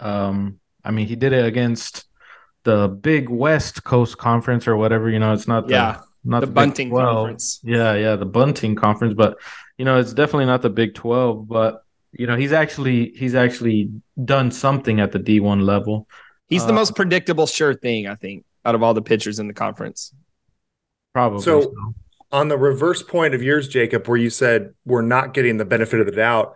Um, I mean, he did it against the Big West Coast Conference or whatever. You know, it's not the, Yeah, not The Big bunting conference. Yeah, yeah, the bunting conference, but you know, it's definitely not the Big Twelve. But you know, he's actually he's actually done something at the D one level. He's the Uh, most predictable, sure thing I think out of all the pitchers in the conference. Probably. So- so. On the reverse point of yours, Jacob, where you said we're not getting the benefit of the doubt,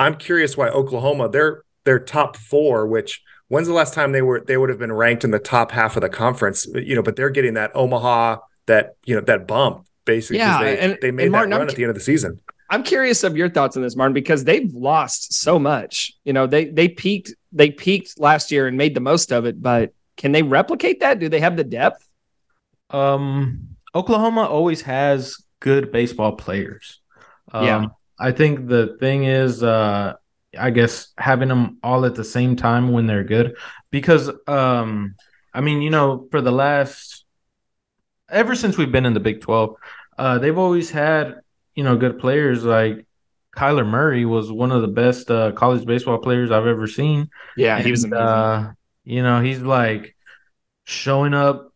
I'm curious why Oklahoma they're they're top four. Which when's the last time they were they would have been ranked in the top half of the conference? You know, but they're getting that Omaha that you know that bump basically. Yeah, they, and- they made and Martin, that I'm run at the end of the season. I'm curious of your thoughts on this, Martin, because they've lost so much. You know, they they peaked they peaked last year and made the most of it, but can they replicate that? Do they have the depth? Um, Oklahoma always has good baseball players. Um, Yeah. I think the thing is, uh, I guess having them all at the same time when they're good, because um, I mean, you know, for the last ever since we've been in the Big Twelve, uh, they've always had you know good players like. Kyler Murray was one of the best uh, college baseball players I've ever seen. Yeah, he was amazing. Uh, you know, he's like showing up,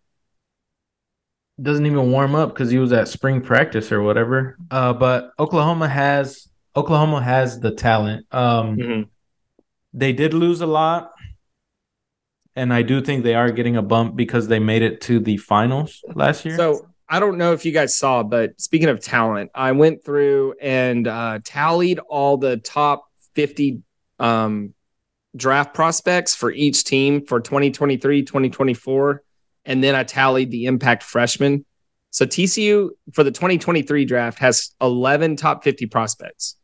doesn't even warm up because he was at spring practice or whatever. Uh, but Oklahoma has Oklahoma has the talent. Um, Mhm. they did lose a lot, and I do think they are getting a bump because they made it to the finals last year. So I don't know if you guys saw, but speaking of talent, I went through and uh, tallied all the top 50 um, draft prospects for each team for 2023, 2024. And then I tallied the impact freshmen. So TCU for the 2023 draft has 11 top 50 prospects.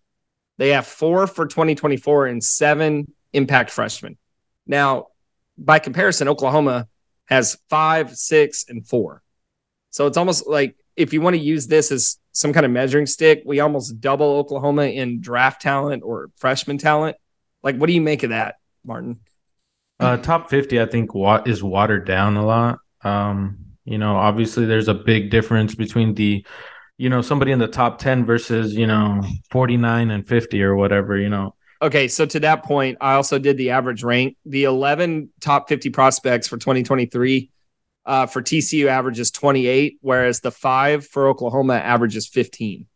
They have four for 2024 and seven impact freshmen. Now, by comparison, Oklahoma has five, six, and four. So it's almost like if you want to use this as some kind of measuring stick, we almost double Oklahoma in draft talent or freshman talent. Like, what do you make of that, Martin? Uh, top 50, I think, is watered down a lot. Um, you know, obviously, there's a big difference between the, you know, somebody in the top 10 versus, you know, 49 and 50 or whatever, you know. Okay, so to that point, I also did the average rank. The 11 top 50 prospects for 2023 uh, for TCU averages 28, whereas the five for Oklahoma averages 15.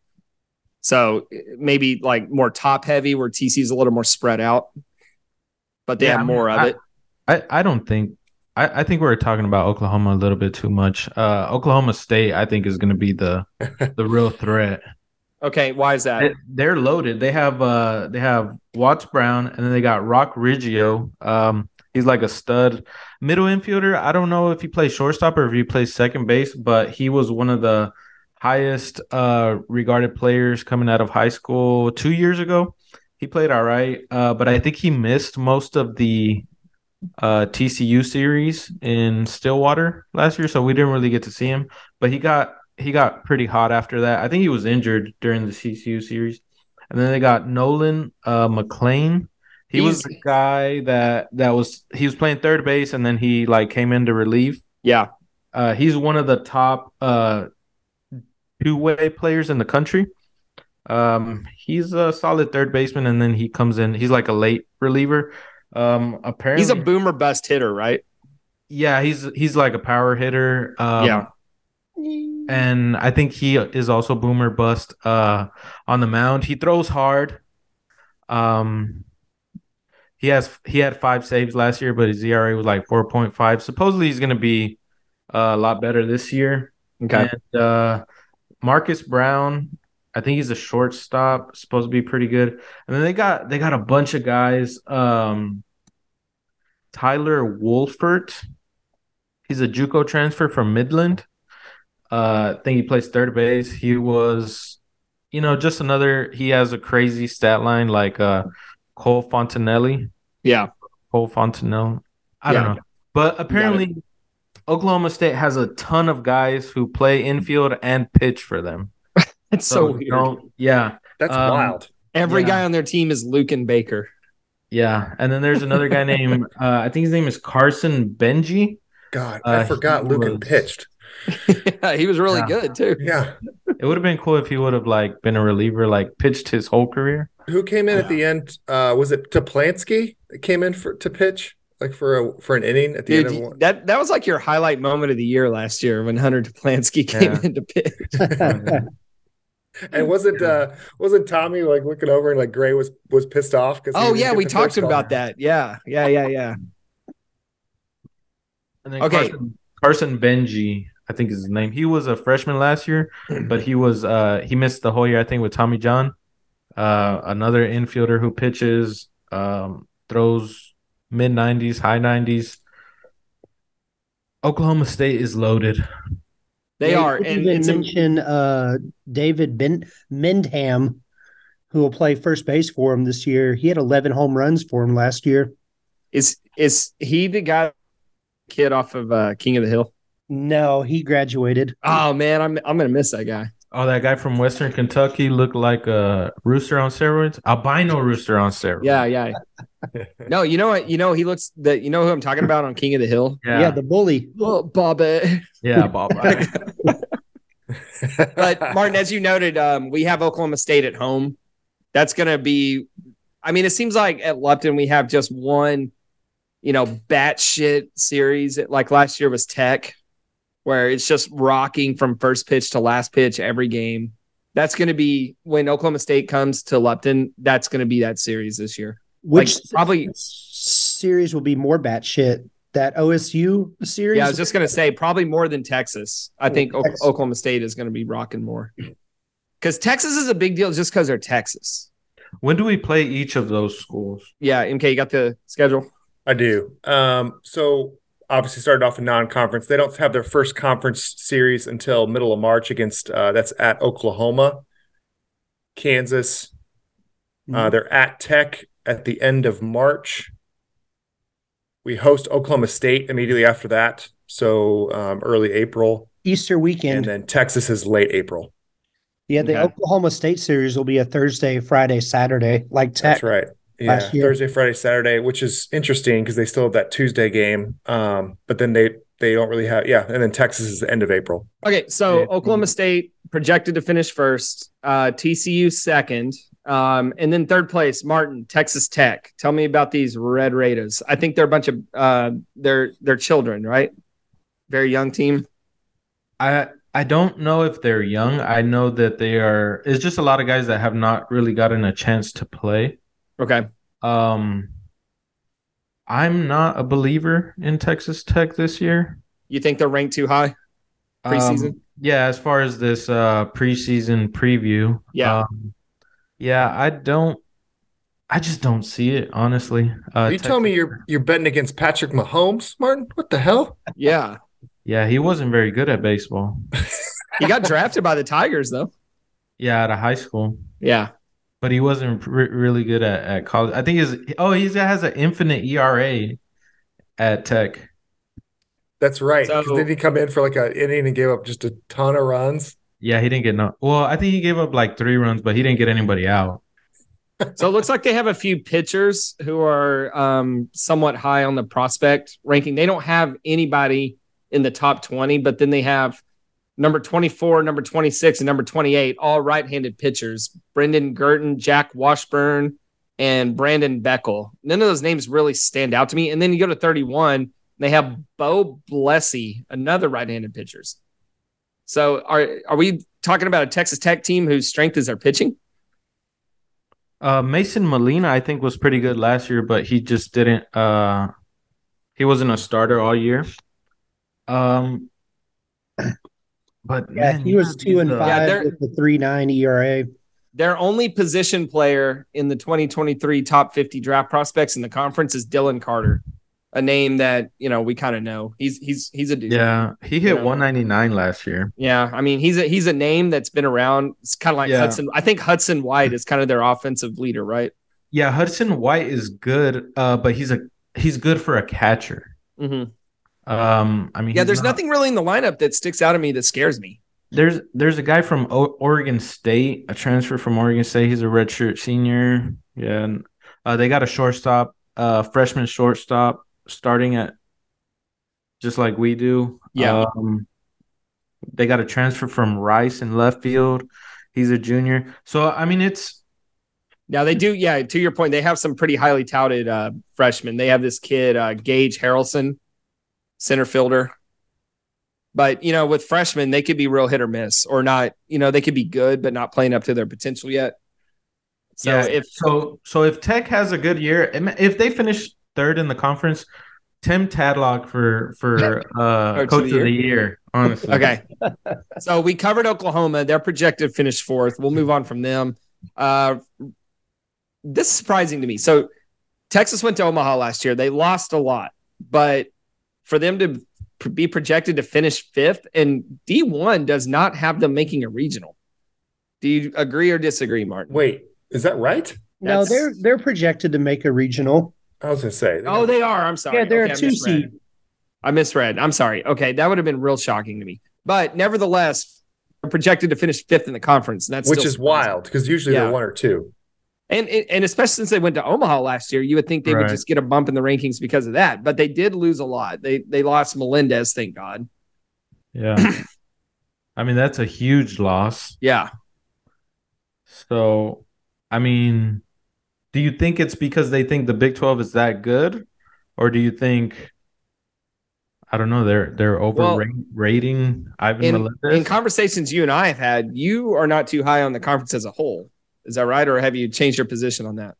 So maybe like more top heavy, where TCU's a little more spread out, but they Yeah, have I mean, more of I- it. I, I don't think, I, I think we're talking about Oklahoma a little bit too much. Uh, Oklahoma State, I think, is going to be the the real threat. Okay, why is that? They- They're loaded. They have uh they have Watts Brown and then they got Roc Riggio. Um he's like a stud middle infielder. I don't know if he plays shortstop or if he plays second base, but he was one of the highest uh regarded players coming out of high school two years ago. He played all right, uh, but I think he missed most of the uh TCU series in Stillwater last year, so we didn't really get to see him. But he got he got pretty hot after that. I think he was injured during the TCU series. And then they got Nolan uh McLean. He was He's- the guy that that was he was playing third base and then he like came in to relieve. Yeah. Uh, he's one of the top uh, two-way players in the country. Um, he's a solid third baseman, and then he comes in. He's like a late reliever. Um, apparently, He's a boomer bust hitter, right? yeah. He's he's like a power hitter. Um, Yeah. And I think he is also boomer bust uh, on the mound. He throws hard. Um, he has he had five saves last year, but his ERA was like four point five. Supposedly, he's going to be uh, a lot better this year. Okay. And uh, Marcus Brown, I think he's a shortstop, supposed to be pretty good. And then they got they got a bunch of guys. Um, Tyler Wulfert, he's a JUCO transfer from Midland. Uh, I think he plays third base. He was, you know, just another. He has a crazy stat line like uh, Cole Fontenelle. Yeah. Cole Fontenelle. I don't know. But apparently Oklahoma State has a ton of guys who play infield and pitch for them. It's so, weird. don't- yeah. That's Um, wild. Every Yeah. guy on their team is Luken Baker. Yeah. And then there's another guy named uh, I think his name is Carson Benge. God, uh, I forgot he Luken was- pitched. yeah, he was really Yeah. good too. Yeah. It would have been cool if he would have like been a reliever, like pitched his whole career. Who came in at the end? Uh, was it Toplansky that came in for to pitch like for a for an inning at the end of one? that that was like your highlight moment of the year last year when Hunter Deplansky came Yeah. into pitch. And wasn't uh wasn't Tommy like looking over and like Gray was was pissed off because Oh yeah, we talked about that. Yeah, yeah, yeah, yeah. And then Okay. Carson, Carson Benge, I think is his name. He was a freshman last year, but he was uh he missed the whole year, I think, with Tommy John. Uh another infielder who pitches, um, throws mid nineties, high nineties. Oklahoma State is loaded. They are, and even it's a- mention uh, David ben- Mendham, who will play first base for him this year. He had 11 home runs for him last year. is is he the guy kid off of uh, King of the Hill? No, he graduated. Oh man, I'm I'm gonna miss that guy. Oh, that guy from Western Kentucky looked like a rooster on steroids, albino rooster on steroids. Yeah, yeah. No, you know what? You know he looks that. You know who I'm talking about on King of the Hill? Yeah, yeah, the bully. Oh, Bobby. yeah, Bob. But Martin, as you noted, um, we have Oklahoma State at home. That's going to be. I mean, it seems like at Lupton we have just one, you know, batshit series. Like last year was Tech, where it's just rocking from first pitch to last pitch every game. That's going to be when Oklahoma State comes to Lupton. That's going to be that series this year. Which Like, probably- series will be more batshit? That OSU series? Yeah, I was just going to say probably more than Texas. I think O- Texas. Oklahoma State is going to be rocking more because Texas is a big deal just because they're Texas. when do we play each of those schools? Yeah, MK, you got the schedule. I do. Um, so obviously started off a non-conference. They don't have their first conference series until middle of March against uh, that's at Oklahoma, Kansas. Uh, they're at Tech at the end of March. We host Oklahoma State immediately after that, so um, early April, Easter weekend, and then Texas is late April. yeah, the Okay. Oklahoma State series will be a Thursday, Friday, Saturday, like Tech. That's right. Yeah, last year. Thursday, Friday, Saturday, which is interesting because they still have that Tuesday game, um, but then they they don't really have yeah, and then Texas is the end of April. Okay, so Yeah. Oklahoma State projected to finish first, uh, TCU second, um, and then third place, Martin, Texas Tech. Tell me about these Red Raiders. I think they're a bunch of uh, they're they're children, right? Very young team. I I don't know if they're young. I know that they are. It's just a lot of guys that have not really gotten a chance to play. Okay, Um, I'm not a believer in Texas Tech this year. you think they're ranked too high preseason? Um, yeah, as far as this uh preseason preview. Yeah. um, yeah, I don't. I just don't see it honestly. Uh, you tell me you're you're betting against Patrick Mahomes, Martin? What the hell? yeah, Yeah, he wasn't very good at baseball. He got drafted by the Tigers, though. Yeah, out of high school, Yeah. But he wasn't re- really good at, at college. I think he's oh he has an infinite ERA at Tech. That's right. So- didn't he come in for like an inning and gave up just a ton of runs? Yeah, he didn't get no. Well, I think he gave up like three runs, but he didn't get anybody out. So it looks like they have a few pitchers who are um, somewhat high on the prospect ranking. They don't have anybody in the top 20, but then they have number 24, number 26, and number 28, all right handed pitchers Brendan Gurton, Jack Washburn, and Brandon Beckel. None of those names really stand out to me. And then you go to 31, they have Bo Blessy, another right handed pitchers. So are, are we talking about a Texas Tech team whose strength is their pitching? Uh, Mason Molina, I think, was pretty good last year, but he just didn't. Uh, he wasn't a starter all year. Um, but Yeah, man, he was two and these, uh, Yeah, five with the three nine ERA. Their only position player in the 2023 top 50 draft prospects in the conference is Dylan Carter, a name that you know we kind of know. He's he's he's a dude. Yeah, he hit Yeah. 199 last year. Yeah, I mean he's a he's a name that's been around. It's kind of like Yeah. Hudson. I think Hudson White is kind of their offensive leader, right? Yeah, Hudson White is good, uh, but he's a he's good for a catcher. Mm-hmm. Um, I mean, Yeah, there's not- nothing really in the lineup that sticks out to me that scares me. There's there's a guy from o- Oregon State, a transfer from Oregon State. He's a redshirt senior. Yeah, and, uh, they got a shortstop, uh, freshman shortstop, starting at just like we do. Yeah. Um, they got a transfer from Rice in left field. He's a junior. So I mean, it's Now they do, yeah. To your point, they have some pretty highly touted uh, freshmen. They have this kid uh, Gage Harrelson, center fielder. But you know, with freshmen, they could be real hit or miss, or not. You know, they could be good but not playing up to their potential yet. So yeah. if so so if Tech has a good year, if they finish third in the conference, Tim Tadlock for for uh, Coach of the of the year. Honestly, okay, so we covered Oklahoma. They're projected to finish fourth. We'll move on from them. Uh, this is surprising to me. So Texas went to Omaha last year. They lost a lot, but for them to be projected to finish fifth, and D1 does not have them making a regional. Do you agree or disagree, Martin? Wait, is that right? No, That's- they're they're projected to make a regional. I was gonna say. Oh, they are. I'm sorry. Yeah, they're Okay, a I two misread. seed. I misread. I'm sorry. Okay, that would have been real shocking to me. But nevertheless, they're projected to finish fifth in the conference. And that's which still is surprising. wild because usually Yeah. they're one or two. And and especially since they went to Omaha last year, you would think they would just get a bump in the rankings because of that. But they did lose a lot. They they lost Melendez, thank God. Yeah. I mean, that's a huge loss. Yeah. So, I mean, do you think it's because they think the Big 12 is that good? Or do you think I don't know, they're they're overrating Ivan In, Melendez? in conversations you and I have had, you are not too high on the conference as a whole. Is that right? Or have you changed your position on that?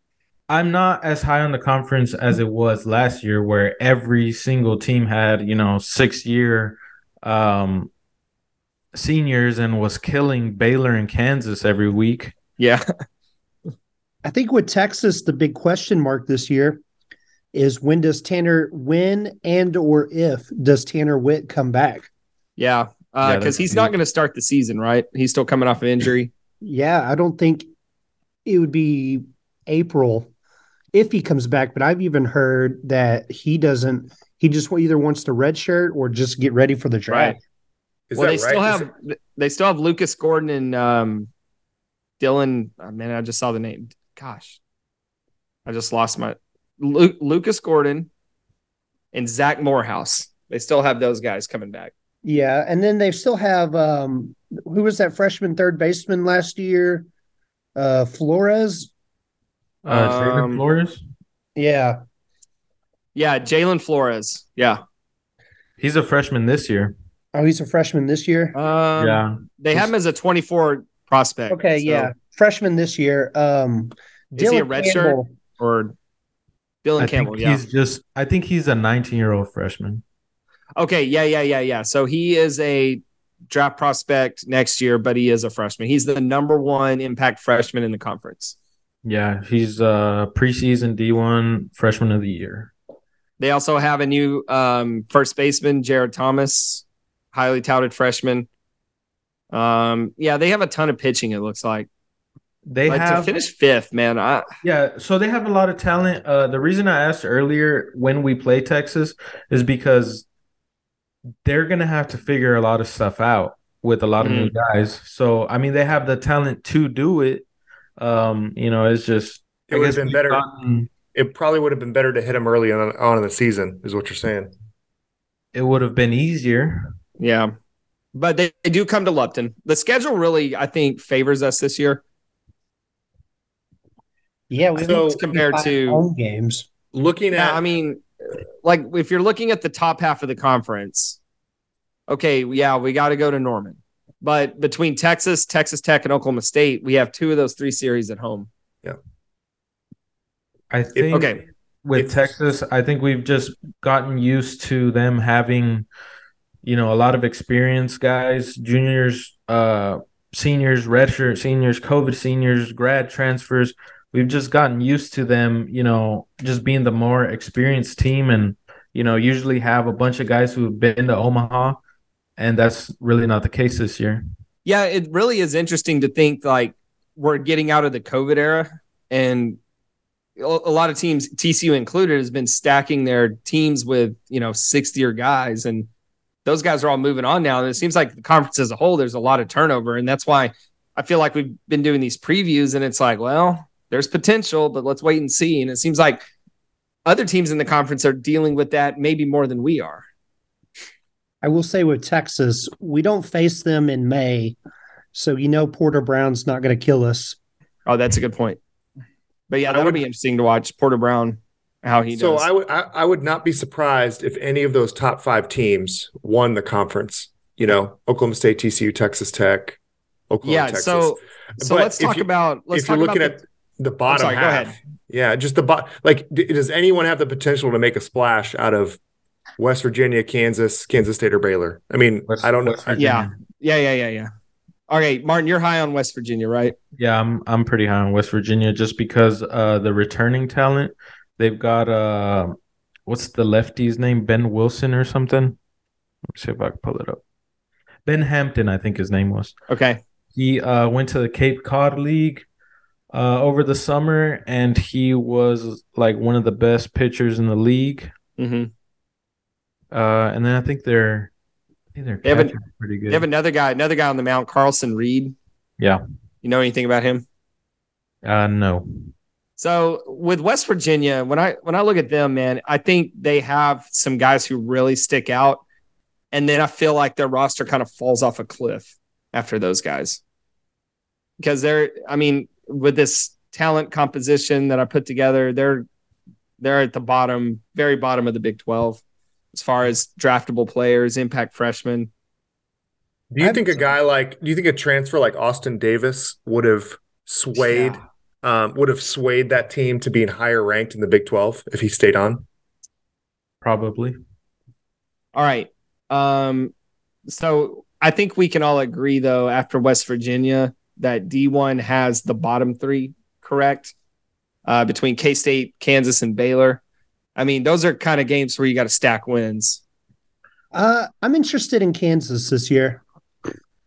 I'm not as high on the conference as it was last year, where every single team had, you know, six year um, seniors and was killing Baylor and Kansas every week. Yeah. I think with Texas, the big question mark this year is when does Tanner when and or if does Tanner Witt come back? Yeah. Yeah, Because that's he's not going to start the season, right? He's still coming off of injury. Yeah, I don't think it would be April if he comes back, but I've even heard that he doesn't. He just either wants to redshirt or just get ready for the draft. Is well, that they still right? Is have they still have Lucas Gordon and um, Dylan. Oh, man, I just saw the name. Gosh, I just lost my Lu- Lucas Gordon and Zach Morehouse. They still have those guys coming back. Yeah, and then they still have um who was that freshman third baseman last year? Uh Flores. Uh, Taylor Um, Flores, Yeah. Yeah, Jalin Flores. Yeah, he's a freshman this year. Oh, he's a freshman this year. um, yeah, They have him as a 24 prospect. Okay, so- yeah. Freshman this year. Um Is he a Dylan red shirt? Or Dylan I Campbell. think Yeah. he's just. I think he's a 19 year old freshman. Okay, yeah, yeah, yeah, yeah. So he is a draft prospect next year, but he is a freshman. He's the number one impact freshman in the conference. Yeah, he's uh preseason D1 freshman of the year. They also have a new um, first baseman, Jared Thomas, highly touted freshman. Um, yeah, they have a ton of pitching. It looks like They But have to finish fifth, man. I Yeah, so they have a lot of talent. Uh, the reason I asked earlier when we play Texas is because they're gonna have to figure a lot of stuff out with a lot of new guys. So I mean, they have the talent to do it. Um, you know, it's just It would have been better. gotten- It probably would have been better to hit him early on, on in the season, is what you're saying. it would have been easier. yeah, but they, they do come to Lupton. The schedule really, I think, favors us this year. Yeah, we So- have compared to- home games. Looking Yeah, at, I mean, like if you're looking at the top half of the conference, okay, yeah, we got to go to Norman. But between Texas, Texas Tech, and Oklahoma State, we have two of those three series at home. Yeah. I think Okay. with If- Texas, I think we've just gotten used to them having, you know, a lot of experienced guys, juniors, uh, seniors, redshirt seniors, COVID seniors, grad transfers. We've just gotten used to them, you know, just being the more experienced team and, you know, usually have a bunch of guys who've been to Omaha. And that's really not the case this year. Yeah, it really is interesting to think like we're getting out of the COVID era, and a lot of teams, TCU included, has been stacking their teams with you know sixth year guys, and those guys are all moving on now. And it seems like the conference as a whole, there's a lot of turnover, and that's why I feel like we've been doing these previews, and it's like, well, there's potential, but let's wait and see. And it seems like other teams in the conference are dealing with that maybe more than we are. I will say with Texas, we don't face them in May, so you know Porter Brown's not going to kill us. Oh, that's a good point. But yeah, that'll would- be interesting to watch Porter Brown how he so does. I would I, I would not be surprised if any of those top five teams won the conference. You know, Oklahoma State, TCU, Texas Tech, Oklahoma, yeah, Texas. so so But let's talk you- about let's if you're talk looking about at the bottom sorry, go half, ahead. yeah, just the bot. Like, d- does anyone have the potential to make a splash out of West Virginia, Kansas, Kansas State, or Baylor? I mean, West- I don't know. West I- the, yeah, yeah, yeah, yeah, yeah. All right, Martin, you're high on West Virginia, right? Yeah, I'm I'm pretty high on West Virginia just because uh the returning talent they've got uh what's the lefty's name Ben Wilson or something. Let me see if I can pull it up. Ben Hampton, I think his name was. Okay. He uh went to the Cape Cod League uh over the summer and he was like one of the best pitchers in the league. hmm Uh and then I think they're I think they're They have a- pretty good. They have another guy, another guy on the mound, Carlson Reed. Yeah. You know anything about him? uh no. So with West Virginia, when I when I look at them, man, I think they have some guys who really stick out, and then I feel like their roster kind of falls off a cliff after those guys because they're, I mean, with this talent composition that I put together, they're they're at the bottom, very bottom of the Big Twelve as far as draftable players, impact freshmen. Do you think a guy like? Do you think a transfer like Austin Davis would have swayed? Um, would have swayed that team to being higher ranked in the Big Twelve if he stayed on? Probably. All right. Um, so I think we can all agree, though, after West Virginia, that D1 has the bottom three correct uh, between K State, Kansas, and Baylor. I mean, those are kind of games where you got to stack wins. Uh, I'm interested in Kansas this year.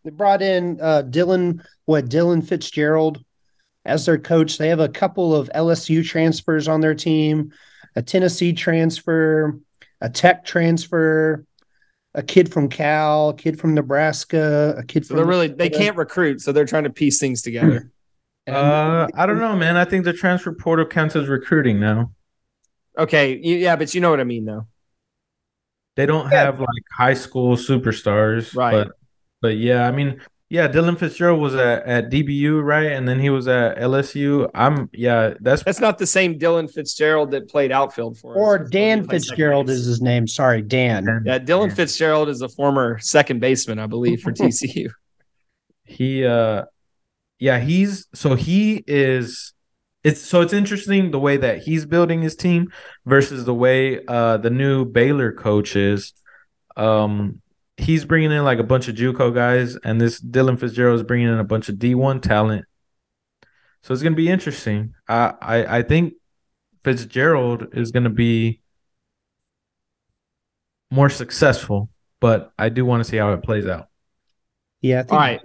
They brought in uh, Dylan, what Dylan Fitzgerald as their coach. They have a couple of LSU transfers on their team, a Tennessee transfer, a Tech transfer, a kid from Cal, a kid from Nebraska, a kid So from they're really they can't recruit, so they're trying to piece things together. Uh I don't know, man. I think the transfer portal counts as recruiting now. Okay, yeah, but you know what I mean, though. They don't Yeah. have like high school superstars, Right. But but yeah, I mean, yeah, Dylan Fitzgerald was at, at DBU, right? And then he was at LSU. I'm yeah, that's That's not the same Dylan Fitzgerald that played outfield for us. or Dan when he played second Fitzgerald is his name. Sorry, Dan. Yeah, Dylan Fitzgerald is a former second baseman, I believe, for TCU. he uh yeah, he's so he is it's so it's interesting the way that he's building his team versus the way uh the new Baylor coach is. Um he's bringing in like a bunch of JUCO guys and this Dylan Fitzgerald is bringing in a bunch of D1 talent. So it's going to be interesting. I I I think Fitzgerald is going to be more successful, but I do want to see how it plays out. Yeah, I think All right.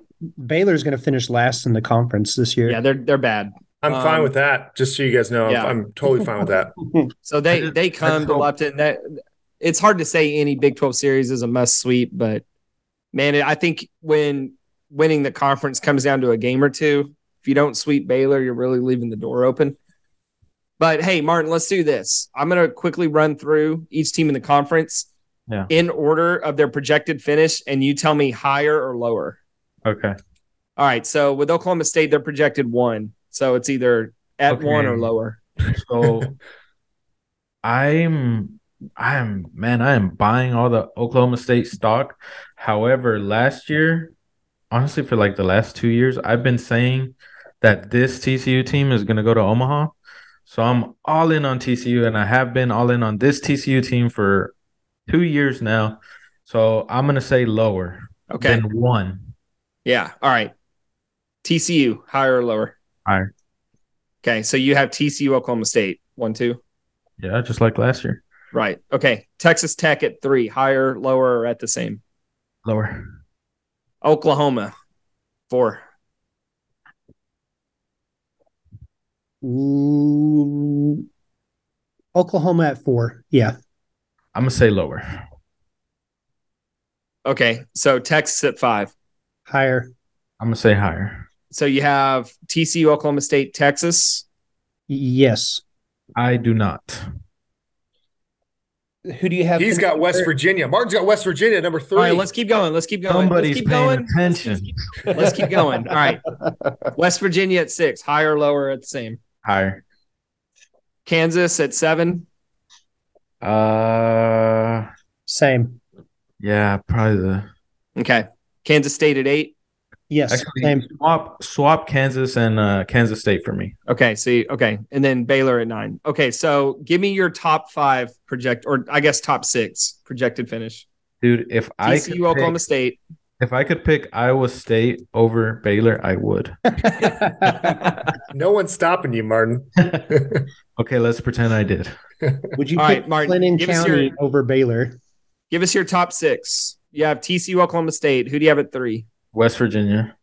Baylor's going to finish last in the conference this year. Yeah, they're they're bad. I'm Um, fine with that. Just so you guys know, I'm- I'm, totally fine with that. So they they come just to hope- Lupton. That it's hard to say any Big Twelve series is a must sweep, but man, I think when winning the conference comes down to a game or two, if you don't sweep Baylor, you're really leaving the door open. But hey, Martin, let's do this. I'm gonna quickly run through each team in the conference Yeah. in order of their projected finish, and you tell me higher or lower. Okay. All right. So with Oklahoma State, they're projected one. So it's either at Okay. one or lower. So I'm I'm man, I am buying all the Oklahoma State stock. However, last year, honestly, for like the last two years, I've been saying that this TCU team is gonna go to Omaha. So I'm all in on TCU, and I have been all in on this TCU team for two years now. So I'm gonna say lower Okay. than one. Yeah. All right. TCU, higher or lower? Higher. Okay. So you have TCU, Oklahoma State, one, two. Yeah, just like last year. Right. Okay. Texas Tech at three, higher, lower, or at the same. Lower. Oklahoma, four. Ooh, Oklahoma at four. Yeah. I'm gonna say lower. Okay. So Texas at five. Higher. I'm gonna say higher. So you have TCU, Oklahoma State, Texas. Yes. I do not. Who do you have? He's got West Virginia. Martin's got West Virginia, number three. All right. Let's keep going. Let's keep going. Somebody's let's keep paying going. attention. Let's keep going. All right. West Virginia at six, higher, lower, at the same. Higher. Kansas at seven. Uh, Same. yeah, probably the Okay. Kansas State at eight. Yes. actually Same. swap swap Kansas and uh, Kansas State for me. Okay, see, okay, and then Baylor at nine. Okay, so give me your top five project, or I guess top six projected finish. Dude, if I could TCU, Oklahoma pick, State. if I could pick Iowa State over Baylor, I would. no one's stopping you, Martin. Okay, let's pretend I did. Would you All pick right, Martin, Clinton give us County your- over Baylor? Give us your top six. You have TCU, Oklahoma State. Who do you have at three? West Virginia.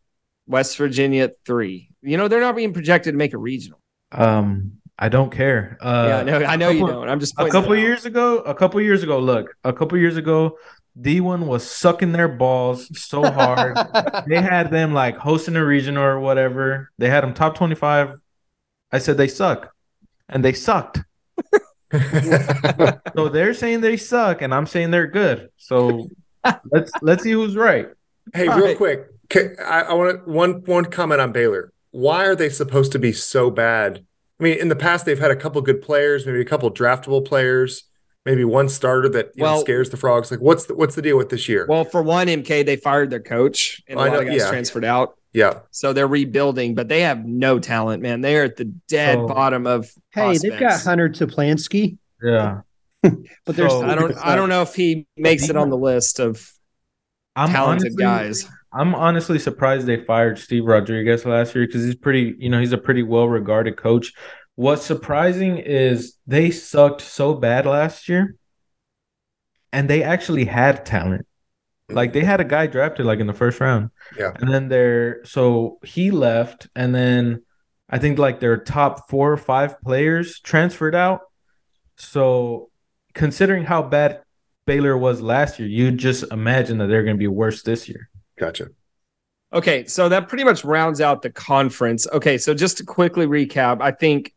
West Virginia at three. You know they're not being projected to make a regional. Um, I don't care. Uh, yeah, I know. I know you don't. I'm just a couple out. years ago, a couple years ago, look, a couple years ago, D1 was sucking their balls so hard. they had them like hosting a region or whatever. They had them top 25. I said they suck. And they sucked. So they're saying they suck and I'm saying they're good. So let's let's see who's right. Hey, All real right. quick, ca- I, I want one one comment on Baylor. Why are they supposed to be so bad? I mean, in the past they've had a couple good players, maybe a couple draftable players, maybe one starter that you know, scares the frogs. Like, what's the, what's the deal with this year? Well, for one, MK they fired their coach, and a I lot know, of guys yeah. transferred out. yeah, So they're rebuilding, but they have no talent, man. They are at the dead So- bottom of. Hey, they've got prospects. Hunter Toplansky, Yeah. but there's So- I don't. I don't know if he makes it on the list of I'm talented honestly, guys. I'm honestly surprised they fired Steve Rodriguez last year because he's pretty, you know, he's a pretty well regarded coach. What's surprising is they sucked so bad last year and they actually had talent. Like they had a guy drafted like in the first round. Yeah. And then they're so he left and then I think like their top 4 or 5 players transferred out. So considering how bad Baylor was last year, you just imagine that they're going to be worse this year. gotcha. Okay, so that pretty much rounds out the conference. Okay, so just to quickly recap, I think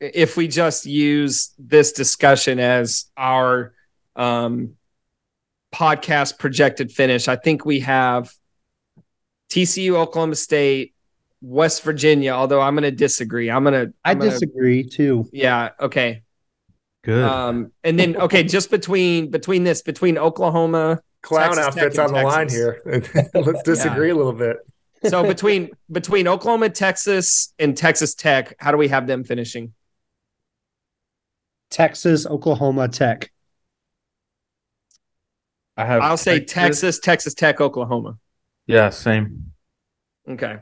if we just use this discussion as our um, podcast projected finish, I think we have TCU, Oklahoma State, West Virginia. Although I'm going to disagree. I'm going to. I I'm gonna- disagree too. Yeah. Okay. Good. Um, and then okay, just between between this between Oklahoma. Clown Texas outfits and on the line here. Let's disagree a little bit. So between between Oklahoma, Texas, and Texas Tech, how do we have them finishing? Texas, Oklahoma, Tech. I have I'll say Texas, Texas Tech, Oklahoma. Yeah, same. Okay.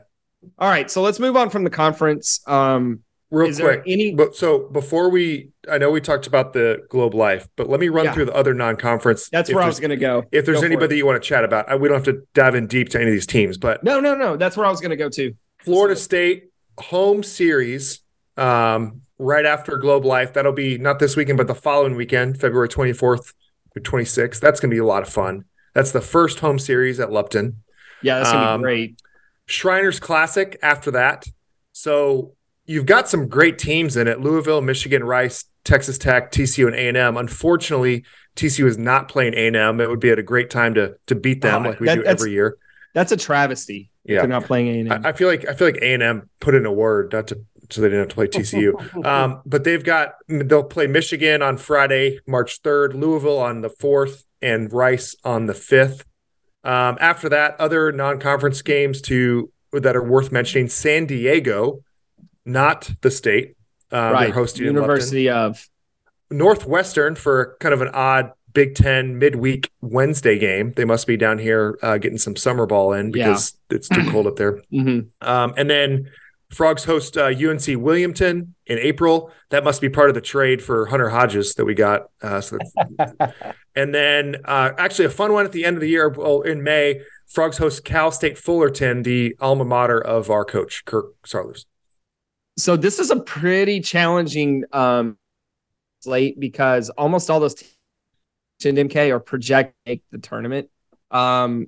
All right. So let's move on from the conference. Um, real Is there quick. any- But so before we, I know we talked about the Globe Life, but let me run Yeah. through the other non-conference. That's where I was going to go. If there's Go anybody you want to chat about, I, we don't have to dive in deep to any of these teams. But No, no, no. That's where I was going to go to. Florida State home series um, right after Globe Life. That'll be not this weekend, but the following weekend, February 24th to 26th. That's going to be a lot of fun. That's the first home series at Lupton. Yeah, that's going to Um, be great. Shriners Classic after that. So you've got some great teams in it: Louisville, Michigan, Rice, Texas Tech, TCU, and A and M. Unfortunately, TCU is not playing A and M. It would be at a great time to to beat them, Oh, like we that- do every year. That's a travesty. if Yeah. They're not playing A&M. I, I feel like I feel like A and M put in a word not to so they didn't have to play TCU. um, but they've got they'll play Michigan on Friday, March third, Louisville on the fourth, and Rice on the fifth. Um, after that, other non-conference games to that are worth mentioning: San Diego, not the state. Uh, right. They're hosting in University of Northwestern for kind of an odd Big Ten midweek Wednesday game. They must be down here uh, getting some summer ball in because it's too cold up there. Mhm. Um, and then Frogs host uh, UNC Wilmington in April. That must be part of the trade for Hunter Hodges that we got. Uh, so and then uh, actually a fun one at the end of the year. Well, in May, Frogs host Cal State Fullerton, the alma mater of our coach Kirk Saarloos. So this is a pretty challenging um, slate because almost all those teams in MK are projected to make the tournament. Um,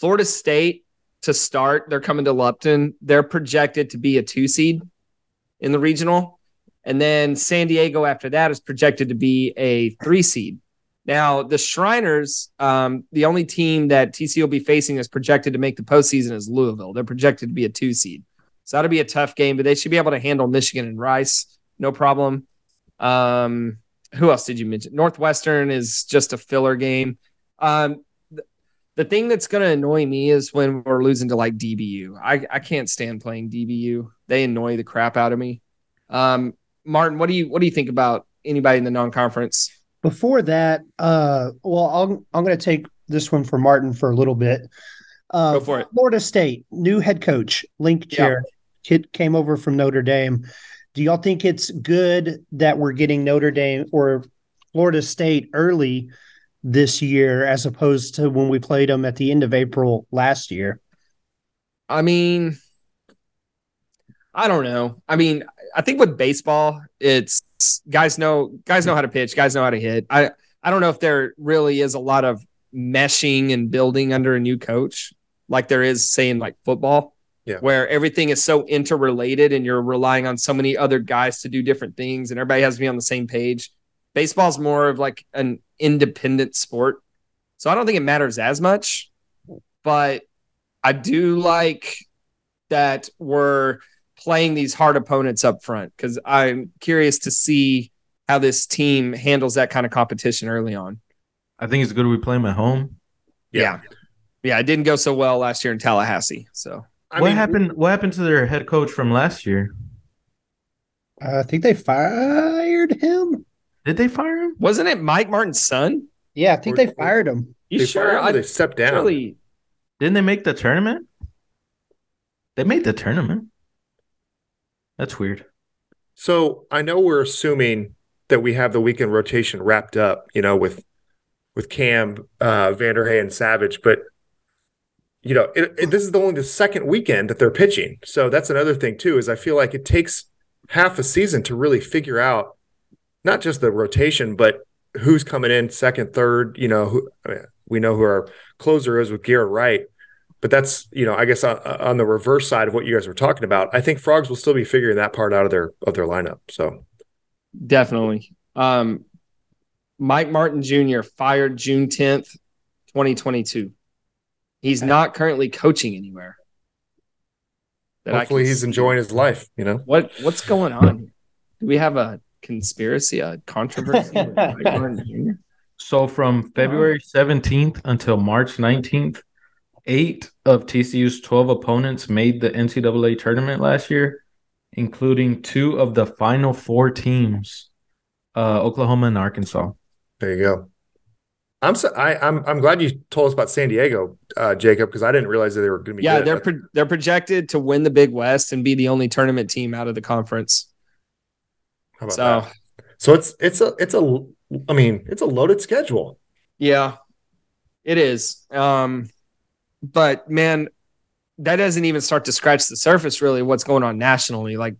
Florida State to start, they're coming to Lupton. They're projected to be a two seed in the regional, and then San Diego after that is projected to be a three seed. Now the Shriners, um, the only team that TC will be facing is projected to make the postseason is Louisville. They're projected to be a two seed. So that'll be a tough game, but they should be able to handle Michigan and Rice, no problem. Um, who else did you mention? Northwestern is just a filler game. Um, th- the thing that's going to annoy me is when we're losing to like DBU. I, I can't stand playing DBU. They annoy the crap out of me. Um, Martin, what do you what do you think about anybody in the non-conference? Before that, uh, well, I'm I'm going to take this one for Martin for a little bit. Uh, Go for it. Florida State new head coach Link Yeah. Kid came over from Notre Dame. Do y'all think it's good that we're getting Notre Dame or Florida State early this year as opposed to when we played them at the end of April last year? I mean, I don't know. I mean, I think with baseball, it's guys know guys know how to pitch, guys know how to hit. I I don't know if there really is a lot of meshing and building under a new coach like there is saying like football. Yeah. Where everything is so interrelated and you're relying on so many other guys to do different things and everybody has to be on the same page. Baseball's more of like an independent sport. So I don't think it matters as much, but I do like that we're playing these hard opponents up front because I'm curious to see how this team handles that kind of competition early on. I think it's good we play them at home. Yeah. Yeah, it didn't go so well last year in Tallahassee. So I what mean, happened? What happened to their head coach from last year? I think they fired him. Did they fire him? wasn't it Mike Martin's son? Yeah, I think Or- they fired him. You They sure? him I they stepped down. really Didn't they make the tournament? They made the tournament. That's weird. So I know we're assuming that we have the weekend rotation wrapped up, you know, with with Cam, uh, Vanderhei, and Savage, but you know, it, it- this is only the second weekend that they're pitching. So that's another thing too. Is I feel like it takes half a season to really figure out not just the rotation, but who's coming in second, third. You know, who I mean, we know who our closer is with Garrett Wright. But that's you know, I guess on, on the reverse side of what you guys were talking about, I think Frogs will still be figuring that part out of their of their lineup. So definitely. Um, Mike Martin Jr. fired June 10th, 2022. He's not currently coaching anywhere. that I hopefully he's see. enjoying his life. You know, What what's going on? Do we have a conspiracy, a controversy? with Mike Martin Jr.? So from February 17th until March 19th, eight of TCU's 12 opponents made the NCAA tournament last year, including two of the final four teams, uh, Oklahoma and Arkansas. there you go. I'm so, I, I'm I'm glad you told us about San Diego, uh, Jacob, because I didn't realize that they were going to be. Yeah, they're pro- they're projected to win the Big West and be the only tournament team out of the conference. How about So that? So it's it's a it's a I mean it's a loaded schedule. yeah, it is. Um, but man, that doesn't even start to scratch the surface really. What's going on nationally? Like,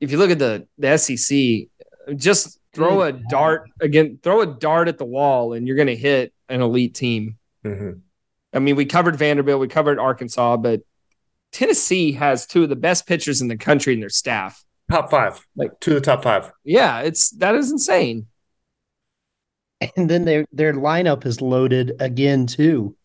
if you look at the the SEC, just throw a dart again, throw a dart at the wall, and you're going to hit an elite team. Mhm. I mean, we covered Vanderbilt, we covered Arkansas, but Tennessee has two of the best pitchers in the country in their staff. Top five, Like- two of the top five. Yeah, it's that is insane. And then their their lineup is loaded again too.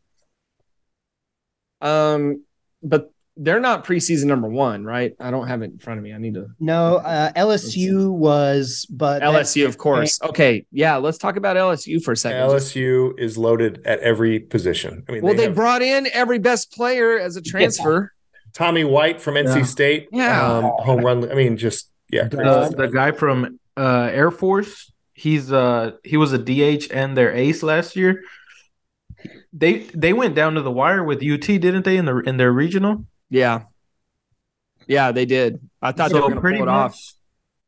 Um, but they're not preseason number one, right? I don't have it in front of me. I need to No, uh, LSU was, but LSU, of course. Okay, yeah, let's talk about LSU for a second. LSU is loaded at every position. I mean, well, they, have brought in every best player as a transfer. Tommy White from NC Yeah. State. Yeah. um, home run. I mean, just yeah. Uh, the guy from uh, Air Force, he's uh he was a DH and their ace last year. They they went down to the wire with UT, didn't they? In the in their regional. Yeah, yeah, they did. I thought they were going to pretty pull it off.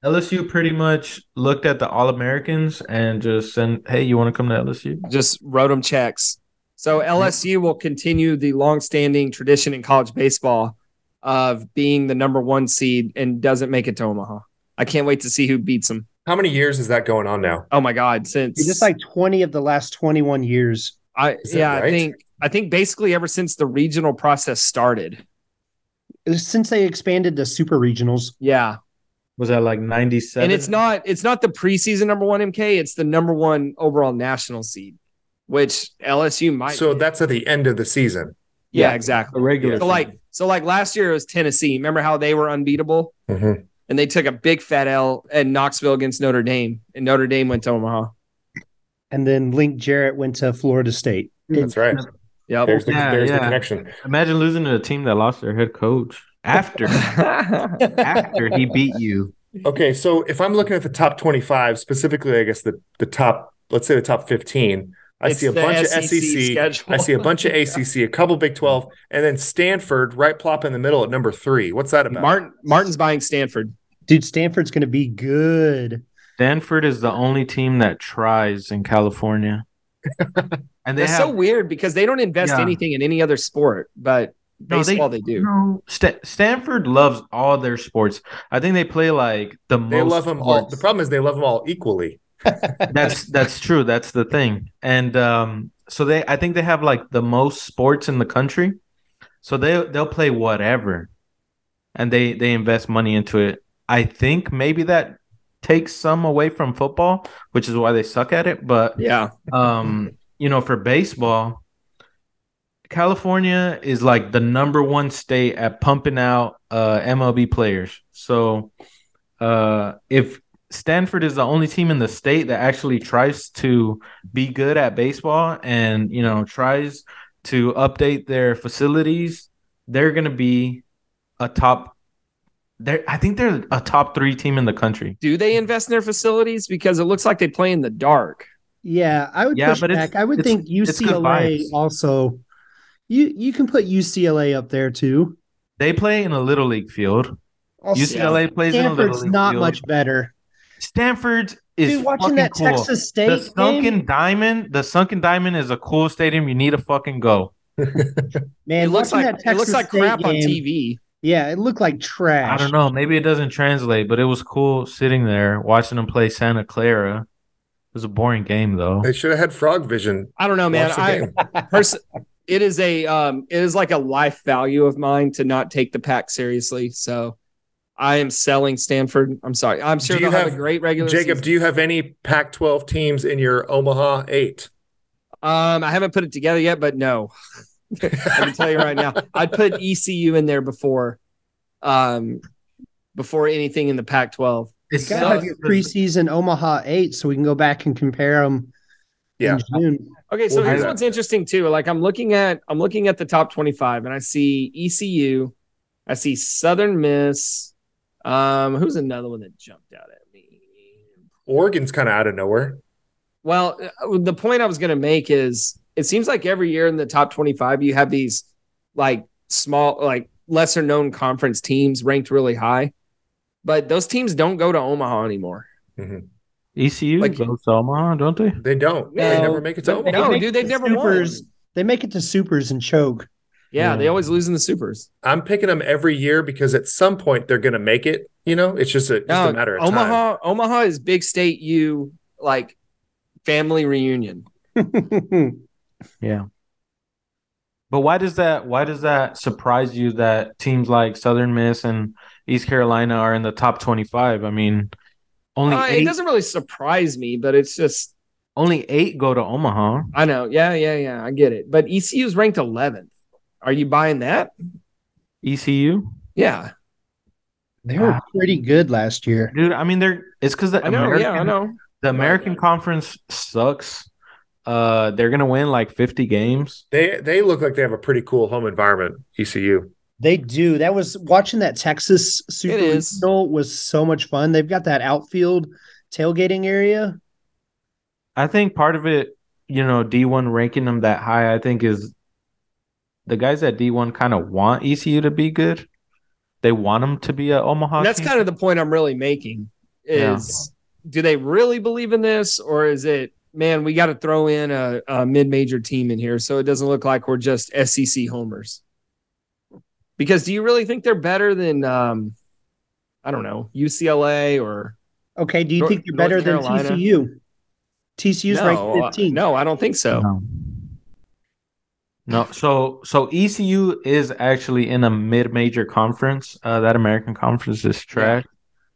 much, LSU pretty much looked at the All Americans and just said, "Hey, you want to come to LSU?" Just wrote them checks. So LSU will continue the long-standing tradition in college baseball of being the number one seed and doesn't make it to Omaha. I can't wait to see who beats them. How many years is that going on now? Oh my God! Since just like twenty of the last twenty one years. I Is that yeah, I think I think basically ever since the regional process started. Since they expanded to super regionals, Yeah. Was that like ninety seven? And it's not it's not the preseason number one MK, it's the number one overall national seed, which LSU might So be. that's at the end of the season. yeah, yeah, exactly. a regular. So like so like last year it was Tennessee. Remember how they were unbeatable? Mhm. And they took a big fat L at Knoxville against Notre Dame, and Notre Dame went to Omaha. and then Link Jarrett went to Florida State. That's right. Yep. There's the, Yeah, there's the connection. imagine losing to a team that lost their head coach after after he beat you. Okay, so if I'm looking at the top 25, specifically, I guess the the top, let's say the top 15, I It's see a bunch SEC of SEC, schedule. I see a bunch of ACC, a couple Big 12, and then Stanford right plop in the middle at number three. What's that about? Martin Martin's buying Stanford. Dude, Stanford's going to be good. Stanford is the only team that tries in California, and they It's have so weird because they don't invest Yeah. anything in any other sport, but No, they- baseball they, do. No, Sta- Stanford loves all their sports. I think they play like the they most. They love them all. The problem is they love them all equally. that's that's true. That's the thing. And um, so they, I think they have like the most sports in the country. So they they'll play whatever, and they they invest money into it. I think maybe that takes some away from football, which is why they suck at it. But Yeah. um, you know, for baseball, California is like the number one state at pumping out uh, MLB players. So uh, if Stanford is the only team in the state that actually tries to be good at baseball and you know tries to update their facilities, they're going to be a top. They're, I think they're a top three team in the country. Do they invest in their facilities? Because it looks like they play in the dark. Yeah, I would Yeah, push but back. I would think UCLA also. You you can put UCLA up there too. They play in a little league field. Also, UCLA plays in a little Stanford's league not field. much better. Stanford is Dude, watching fucking that cool. Texas State the sunken game, diamond, the sunken diamond is a cool stadium. You need to fucking go. man, it looks like that Texas it looks like State crap on TV. Yeah, it looked like trash. I don't know. Maybe it doesn't translate, but it was cool sitting there watching them play Santa Clara. It was a boring game though. They should have had frog vision. I don't know, man. I game. pers- it is a um it is like a life value of mine to not take the pack seriously. So I am selling Stanford. I'm sorry. I'm sure Do you have, have- a great regular Jacob, season. do you have any Pac 12 teams in your Omaha eight? Um, I haven't put it together yet, but no. I can tell you right now. I'd put ECU in there before um before anything in the Pac-12. It's You gotta have your preseason Omaha eight, so we can go back and compare them. Yeah. in June. Okay, so We'll here's what's interesting too. Like I'm looking at I'm looking at the top 25 and I see ECU, I see Southern Miss. Um, who's another one that jumped out at me? Oregon's kind of out of nowhere. Well, uh, the point I was going to make is it seems like every year in the top 25 you have these like small like lesser known conference teams ranked really high. But those teams don't go to Omaha anymore. Mm-hmm. ECU Like- goes to Omaha, don't they? They don't. they never make it to No, Omaha. no, dude, they've to never supers. won. They make it to supers and choke. Yeah, Yeah. they always lose in the supers. I'm picking them every year because at some point they're going to make it. You know, it's just a, just No, a matter of time. Omaha, Omaha is big state U like family reunion. Yeah. But why does that why does that surprise you that teams like Southern Miss and East Carolina are in the top 25? I mean, only Uh, it doesn't really surprise me, but it's just only 8 go to Omaha. I know. Yeah, yeah, yeah. I get it. But ECU is ranked 11th. Are you buying that? ECU? Yeah, they were pretty good last year. Dude, I mean they're it's cuz the I know. American yeah, I know. the American Conference sucks. Uh they're going to win like 50 games. They they look like they have a pretty cool home environment. ECU. They do. That was watching that Texas Super It is. Regional was so much fun. They've got that outfield tailgating area. I think part of it, you know, D1 ranking them that high, I think is the guys at D1 kind of want ECU to be good. They want them to be a Omaha. And that's team. kind of the point I'm really making Yeah. is do they really believe in this or is it man we got to throw in a, a mid-major team in here so it doesn't look like we're just SEC homers because do you really think they're better than um I don't know UCLA or Okay, do you North- think they're better than TCU? TCU's no, ranked uh, 15. no I don't think so No. No, so so ECU is actually in a mid-major conference. Uh, that American Conference is trash.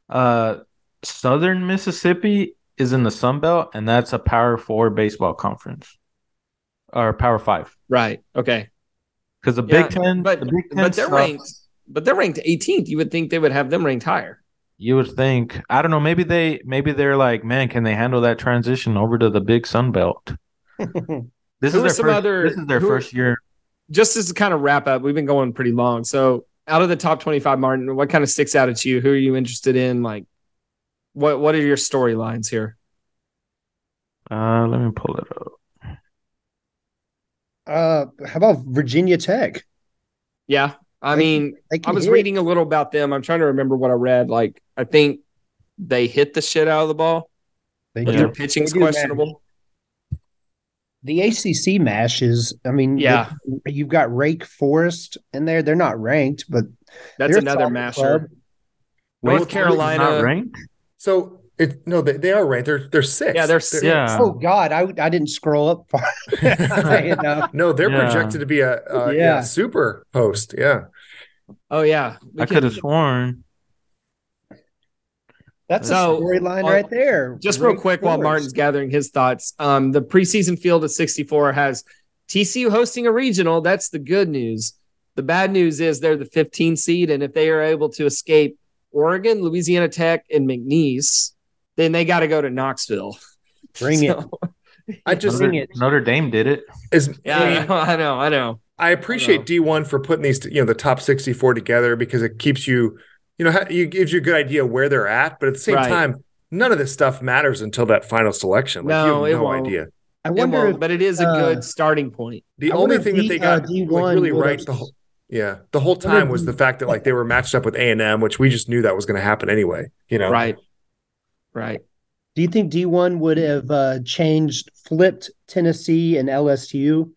Uh, Southern Mississippi is in the Sun Belt, and that's a Power Four baseball conference, or Power Five. right okay Because the Yeah, Big Ten, but the Big Ten but they're sucks. ranked but they're ranked 18th you would think they would have them ranked higher You would think. I don't know. Maybe they. Maybe they're like, man, can they handle that transition over to the Big Sun Belt? This Who is their some first, other- This is their who- first year. just as to kind of wrap up, we've been going pretty long. So, out of the top 25, Martin, what kind of sticks out at you? Who are you interested in? Like, what what are your storylines here? Uh, let me pull it up. Uh, how about Virginia Tech? Yeah, I They- mean, They I was hit. reading a little about them. I'm trying to remember what I read. Like, I think they hit the shit out of the ball, They but do. their pitching's They do, man. questionable. The ACC mash is. I mean, Yeah. you've got Wake Forest in there. They're not ranked, but That's another solid masher. club. North Wake Carolina. Not ranked. So it no, they, they are right. They're they're six. Yeah, they're six. Yeah. Oh God, I I didn't scroll up far high enough. No, they're Yeah. projected to be a, a yeah. Yeah. super host. Yeah. Oh yeah, We I could have sworn. That's So, a storyline right there. just real Rake quick while Martin's gathering his thoughts. Um, the preseason field of 64 has TCU hosting a regional. That's the good news. The bad news is they're the 15 seed, and if they are able to escape Oregon, Louisiana Tech, and McNeese, then they got to go to Knoxville. Bring it. I just Notre, it. Notre Dame did it. is Yeah, I know, I know, I know. I appreciate. D one for putting these, you know, the top sixty four together because it keeps you, you know, ha- it gives you a good idea where they're at. But at the same Right. time, none of this stuff matters until that final selection. Like No, you it have no won't. idea. I wonder. if- but it is a uh, good starting point. The I only thing D- that they uh, got D1 like, really right the whole yeah the whole time was the fact that like they were matched up with A and M, which we just knew that was going to happen anyway. You know, Right. Right. Do you think D1 would have uh, changed, flipped Tennessee and LSU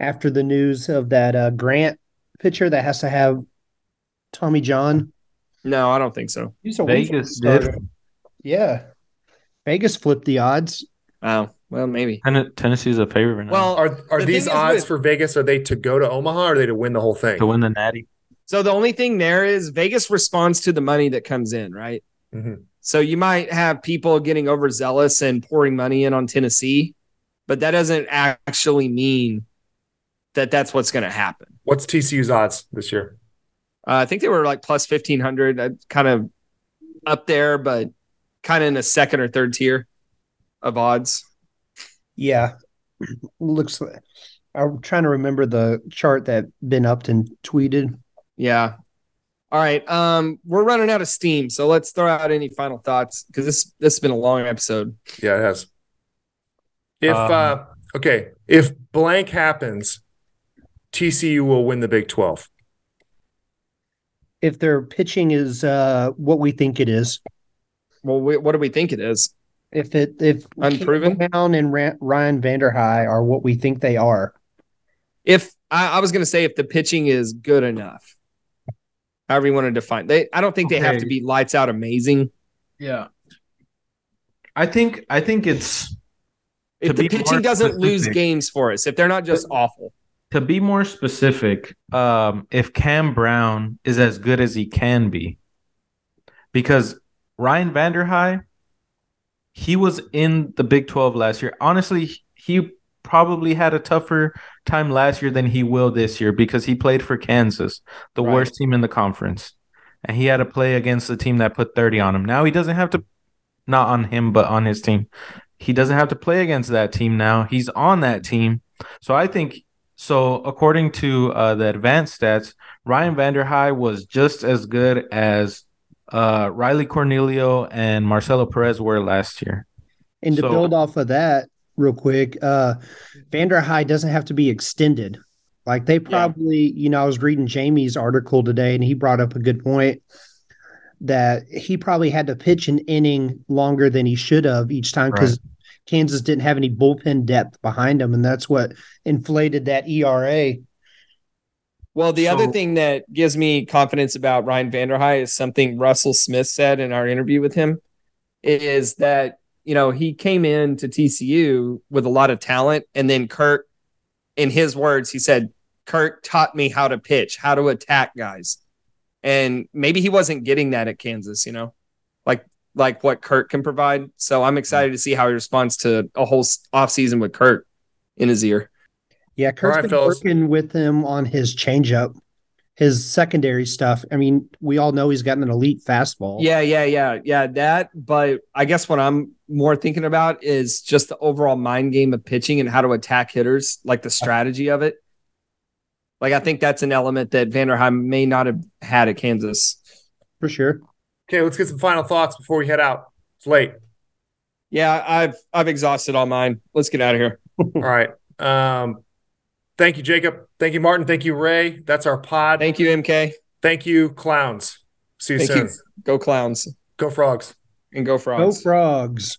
after the news of that uh, Grant pitcher that has to have Tommy John? No, I don't think so. Vegas did. Yeah. Vegas flipped the odds. Oh, well, maybe. Ten- Tennessee's a favorite now Well, Are are The these odds with- for Vegas? Are they to go to Omaha? or Are they to win the whole thing? to win the Natty. So the only thing there is Vegas responds to the money that comes in, right? Mhm. So you might have people getting overzealous and pouring money in on Tennessee, but that doesn't actually mean that that's what's going to happen. What's TCU's odds this year? Uh, I think they were like plus 1500, uh, kind of up there, but kind of in the second or third tier of odds. Yeah. Looks like I'm trying to remember the chart that Ben Upton tweeted. Yeah. All right. Um, we're running out of steam, so let's throw out any final thoughts because this this has been a long episode. Yeah, it has. If Um, uh okay, if blank happens, TCU will win the Big Twelve. if their pitching is uh, what we think it is. Well, we, what do we think it is? If it if Unproven? Down and Ryan Vanderhei are what we think they are. If I, I was going to say if the pitching is good enough, however you want to define, they I don't think they have to be lights out amazing. Yeah. I think I think it's If the pitching doesn't lose games for us, if they're not just awful, to be more specific, um, if Cam Brown is as good as he can be, because Ryan Vanderhei, he was in the Big 12 last year. Honestly, he probably had a tougher time last year than he will this year because he played for Kansas, the Right. worst team in the conference. And he had to play against the team that put 30 on him. Now he doesn't have to, not on him, but on his team. He doesn't have to play against that team now. He's on that team. So I think so. According to uh, the advanced stats, Ryan Vanderhei was just as good as uh, Riley Cornelio and Marcelo Perez were last year. And to So- build off of that, real quick, uh, Vanderhei doesn't have to be extended. Like they probably, you know, I was reading Jamie's article today, and he brought up a good point that he probably had to pitch an inning longer than he should have each time because Kansas didn't have any bullpen depth behind him, and that's what inflated that ERA. Well, the other thing that gives me confidence about Ryan Vanderhei is something Russell Smith said in our interview with him is that, you know, he came in to TCU with a lot of talent. And then Kurt, in his words, he said, Kurt taught me how to pitch, how to attack guys. And maybe he wasn't getting that at Kansas, you know, like like what Kurt can provide. So I'm excited to see how he responds to a whole s- offseason with Kurt in his ear. Yeah, Kurt's right, been fellas. working with him on his changeup, his secondary stuff. I mean, we all know he's gotten an elite fastball. Yeah, yeah, yeah, yeah. That, but I guess what I'm more thinking about is just the overall mind game of pitching and how to attack hitters, like the strategy of it. Like I think that's an element that Vanderhei may not have had at Kansas. for sure. Okay, let's get some final thoughts before we head out. It's late. Yeah, I've I've exhausted all mine. Let's get out of here. All right. Um, thank you, Jacob. Thank you, Martin. Thank you, Ray. That's our pod. Thank you, MK. Thank you, clowns. See you Thank soon. you. Go clowns Go frogs. And go frogs. Go frogs.